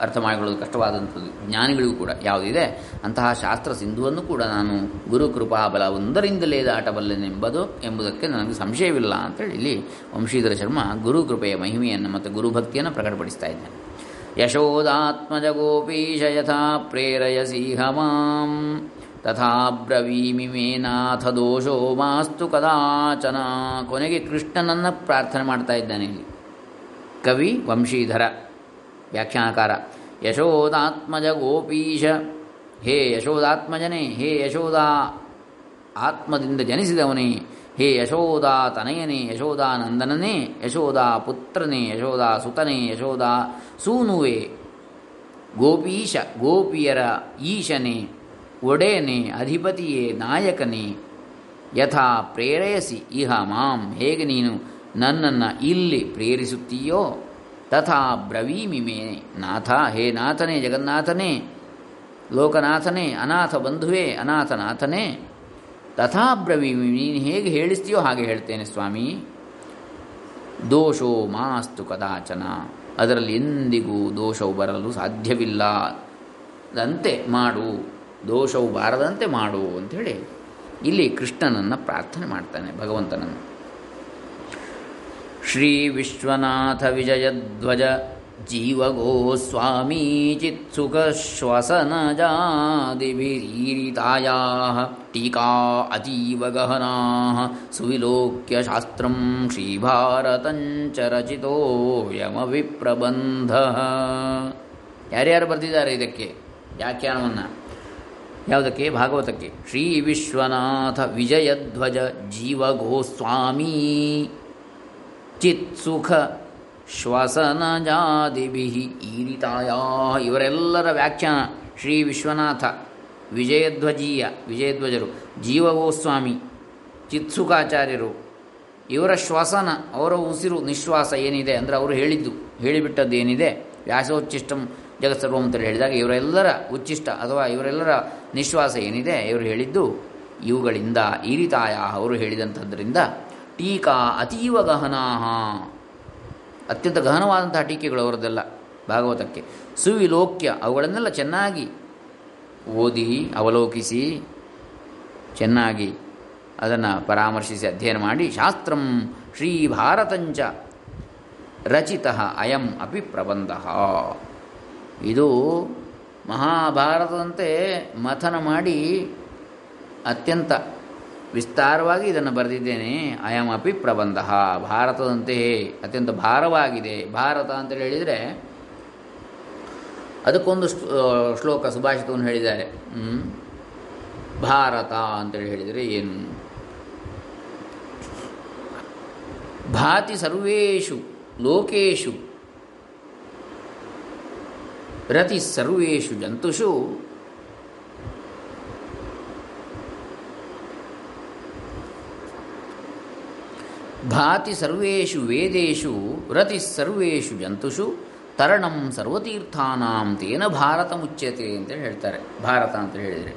ಅರ್ಥ ಮಾಡಿಕೊಳ್ಳಲು ಕಷ್ಟವಾದಂಥದ್ದು ಜ್ಞಾನಿಗಳಿಗೂ ಕೂಡ ಯಾವುದಿದೆ. ಅಂತಹ ಶಾಸ್ತ್ರ ಸಿಂಧುವನ್ನು ಕೂಡ ನಾನು ಗುರು ಕೃಪಾ ಬಲ ಒಂದರಿಂದಲೇ ದಾಟಬಲ್ಲೆನೆಂಬುದು ಎಂಬುದಕ್ಕೆ ನನಗೆ ಸಂಶಯವಿಲ್ಲ ಅಂತೇಳಿ ಇಲ್ಲಿ ವಂಶೀಧರ ಶರ್ಮ ಗುರು ಕೃಪೆಯ ಮಹಿಮೆಯನ್ನು ಮತ್ತು ಗುರುಭಕ್ತಿಯನ್ನು ಪ್ರಕಟಪಡಿಸ್ತಾ ಇದ್ದಾನೆ. ಯಶೋದಾತ್ಮಜ ಗೋಪೀಶ ಯಥಾ ಪ್ರೇರಯಸೀಹ ಮಾಂ ತಥಾ ಬ್ರವೀಮಿ ಮೇ ನಾಥ ದೋಷೋ ಮಾಸ್ತು ಕದಾಚನ, ಕೊನೆಗೆ ಕೃಷ್ಣನನ್ನು ಪ್ರಾರ್ಥನೆ ಮಾಡ್ತಾ ಇದ್ದಾನೆ ಇಲ್ಲಿ. ಕವಿ ವಂಶೀಧರ. ವ್ಯಾಖ್ಯಾನಕಾರ. ಯಶೋದಾತ್ಮಜ ಗೋಪೀಶ ಹೇ ಯಶೋದಾತ್ಮಜನೇ, ಹೇ ಯಶೋದಾ ಆತ್ಮದಿಂದ ಜನಿಸಿದವನೇ, ಹೇ ಯಶೋದಾ ತನಯನೇ, ಯಶೋದಾ ನಂದನನೇ, ಯಶೋದಾ ಪುತ್ರನೇ, ಯಶೋದಾ ಸುತನೇ, ಯಶೋದಾ ಸೂನುವೆ. ಗೋಪೀಶ, ಗೋಪಿಯರ ಈಶನೇ, ಒಡೆಯನೇ, ಅಧಿಪತಿಯೇ, ನಾಯಕನೇ. ಯಥಾ ಪ್ರೇರಯಸಿ, ಇಹ ಮಾಂ, ಹೇಗೆ ನೀನು ನನ್ನನ್ನು ಇಲ್ಲಿ ಪ್ರೇರಿಸುತ್ತೀಯೋ? ತಥಾ ಬ್ರವೀಮಿ ಮೇ ನಾಥ. ಹೇ ನಾಥನೇ, ಜಗನ್ನಾಥನೇ, ಲೋಕನಾಥನೇ, ಅನಾಥ ಬಂಧುವೇ, ಅನಾಥನಾಥನೇ. ತಥಾ ಬ್ರವೀಮಿ ನೀನು ಹೇಗೆ ಹೇಳಿಸ್ತೀಯೋ ಹಾಗೆ ಹೇಳ್ತೇನೆ ಸ್ವಾಮಿ. ದೋಷೋ ಮಾಸ್ತು ಕದಾಚನ. ಅದರಲ್ಲಿ ಎಂದಿಗೂ ದೋಷವು ಬರಲು ಸಾಧ್ಯವಿಲ್ಲ. ದಂತೆ ಮಾಡು. ದೋಷವು ಬಾರದಂತೆ ಮಾಡು ಅಂಥೇಳಿ ಇಲ್ಲಿ ಕೃಷ್ಣನನ್ನು ಪ್ರಾರ್ಥನೆ ಮಾಡ್ತಾನೆ ಭಗವಂತನನ್ನು. ಶ್ರೀ ವಿಶ್ವನಾಥ ವಿಜಯಧ್ವಜ ಜೀವಗೋಸ್ವಾಮೀ ಚಿತ್ಸುಖ ಶ್ವಸನಜಾದಿಭಿರೀರಿತಾಯಾ ಟೀಕಾ ಅತೀವ ಗಹನಾ ಸುವಿಲೋಕ್ಯ ಶಾಸ್ತ್ರಂ ಶ್ರೀಭಾರತಂಚ ರಚಿತೋಯಮವಿಪ್ರಬಂಧ ಯಾರ್ಯಾರು ಬರೆದಿದ್ದಾರೆ ಇದಕ್ಕೆ? ವ್ಯಾಖ್ಯಾನವನ್ನು? ಯಾವುದಕ್ಕೆ? ಭಾಗವತಕ್ಕೆ? ಶ್ರೀ ವಿಶ್ವನಾಥ ವಿಜಯಧ್ವಜ ಜೀವಗೋಸ್ವಾಮೀ ಚಿತ್ಸುಖ ಶ್ವಸನಜಾದಿಭಿ ಈರಿತಾಯ. ಇವರೆಲ್ಲರ ವ್ಯಾಖ್ಯಾನ ಶ್ರೀ ವಿಶ್ವನಾಥ ವಿಜಯಧ್ವಜೀಯ ವಿಜಯಧ್ವಜರು ಜೀವಗೋಸ್ವಾಮಿ ಚಿತ್ಸುಖಾಚಾರ್ಯರು ಇವರ ಶ್ವಸನ, ಅವರ ಉಸಿರು ನಿಶ್ವಾಸ ಏನಿದೆ ಅಂದರೆ ಅವರು ಹೇಳಿದ್ದು ಹೇಳಿಬಿಟ್ಟದ್ದು ಏನಿದೆ ವ್ಯಾಸೋಚ್ಚಿಷ್ಟಂ ಜಗತ್ಸರ್ವಂ ಅಂತೇಳಿ ಹೇಳಿದಾಗ ಇವರೆಲ್ಲರ ಉಚ್ಚಿಷ್ಟ ಅಥವಾ ಇವರೆಲ್ಲರ ನಿಶ್ವಾಸ ಏನಿದೆ? ಇವರು ಹೇಳಿದ್ದು ಇವುಗಳಿಂದ ಈರಿತಾಯ ಅವರು ಹೇಳಿದಂಥದ್ದರಿಂದ ಟೀಕಾ ಅತೀವ ಗಹನಾಹ. ಅತ್ಯಂತ ಗಹನವಾದಂತಹ ಟೀಕೆಗಳು ಅವರದೆಲ್ಲ ಭಾಗವತಕ್ಕೆ. ಸುವಿಲೋಕ್ಯ ಅವುಗಳನ್ನೆಲ್ಲ ಚೆನ್ನಾಗಿ ಓದಿ, ಅವಲೋಕಿಸಿ, ಚೆನ್ನಾಗಿ ಅದನ್ನು ಪರಾಮರ್ಶಿಸಿ ಅಧ್ಯಯನ ಮಾಡಿ ಶಾಸ್ತ್ರಂ ಶ್ರೀ ಭಾರತಂಚ ರಚಿತ ಅಯಂ ಅಪಿ ಪ್ರಬಂಧ. ಇದು ಮಹಾಭಾರತದಂತೆ ಮಥನ ಮಾಡಿ ಅತ್ಯಂತ ವಿಸ್ತಾರವಾಗಿ ಇದನ್ನು ಬರೆದಿದ್ದೇನೆ. ಅಯಂ ಅಪಿ ಪ್ರಬಂಧ. ಭಾರತದಂತೆಯೇ ಅತ್ಯಂತ ಭಾರವಾಗಿದೆ. ಭಾರತ ಅಂತೇಳಿ ಹೇಳಿದರೆ ಅದಕ್ಕೊಂದು ಶ್ಲೋಕ ಸುಭಾಷಿತವನ್ನು ಹೇಳಿದ್ದಾರೆ? ಭಾರತ ಅಂತೇಳಿ ಹೇಳಿದರೆ ಏನು? ಭಾತಿ ಸರ್ವೇಷು ಲೋಕೇಶು ರತಿ ಸರ್ವೇಷು ಜಂತುಷು ಭಾತಿ ಸರ್ವೇಷು ವೇದೇಶು ರತಿ ಸರ್ವೇಷು ಜಂತುಷು ತರಣಂ ಸರ್ವತೀರ್ಥಾನಾಂ ತೇನ ಭಾರತ ಮುಚ್ಯತೆ ಅಂತೇಳಿ ಹೇಳ್ತಾರೆ. ಭಾರತ ಅಂತ ಹೇಳಿದರೆ.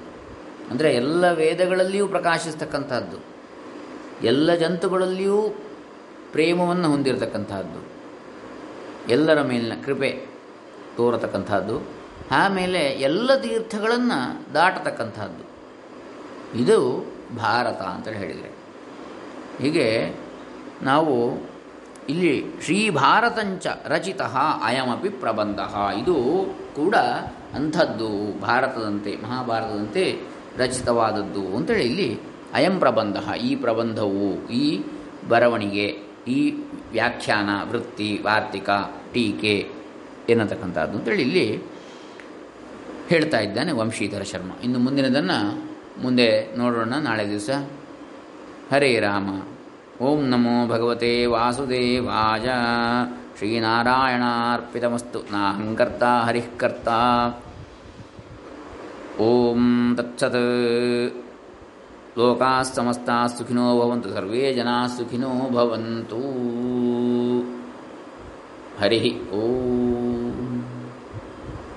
ಅಂದರೆ ಎಲ್ಲ ವೇದಗಳಲ್ಲಿಯೂ ಪ್ರಕಾಶಿಸ್ತಕ್ಕಂಥದ್ದು ಎಲ್ಲ ಜಂತುಗಳಲ್ಲಿಯೂ ಪ್ರೇಮವನ್ನು ಹೊಂದಿರತಕ್ಕಂಥದ್ದು ಎಲ್ಲರ ಮೇಲಿನ ಕೃಪೆ ತೋರತಕ್ಕಂಥದ್ದು ಆಮೇಲೆ ಎಲ್ಲ ತೀರ್ಥಗಳನ್ನು ದಾಟತಕ್ಕಂಥದ್ದು ಇದು ಭಾರತ ಅಂತೇಳಿ ಹೇಳಿದರೆ. ಹೀಗೆ ನಾವು ಇಲ್ಲಿ ಶ್ರೀ ಭಾರತಂಚ ರಚಿತ ಅಯಮಪಿ ಪ್ರಬಂಧ. ಇದು ಕೂಡ ಅಂಥದ್ದು, ಭಾರತದಂತೆ, ಮಹಾಭಾರತದಂತೆ ರಚಿತವಾದದ್ದು ಅಂತೇಳಿ ಇಲ್ಲಿ ಅಯಂ ಪ್ರಬಂಧ, ಈ ಪ್ರಬಂಧವು, ಈ ಬರವಣಿಗೆ, ಈ ವ್ಯಾಖ್ಯಾನ, ವೃತ್ತಿ, ವಾರ್ತಿಕ, ಟೀಕೆ ಏನತಕ್ಕಂಥದ್ದು ಅಂತೇಳಿ ಇಲ್ಲಿ ಹೇಳ್ತಾ ಇದ್ದಾನೆ ವಂಶೀಧರ ಶರ್ಮ. ಇನ್ನು ಮುಂದಿನದನ್ನು ಮುಂದೆ ನೋಡೋಣ. ನಾಳೆ ದಿವಸ ಹರೇ ರಾಮ. ओम नमो भगवते वासुदेवाय। श्रीनारायणार्पितमस्तु। नाहङ्कर्ता हरिः कर्ता ॐ तत्सत्। लोकाः सुखिनो भवन्तु। सर्वे जनाः सुखिनो भवन्तु। हरिः ॐ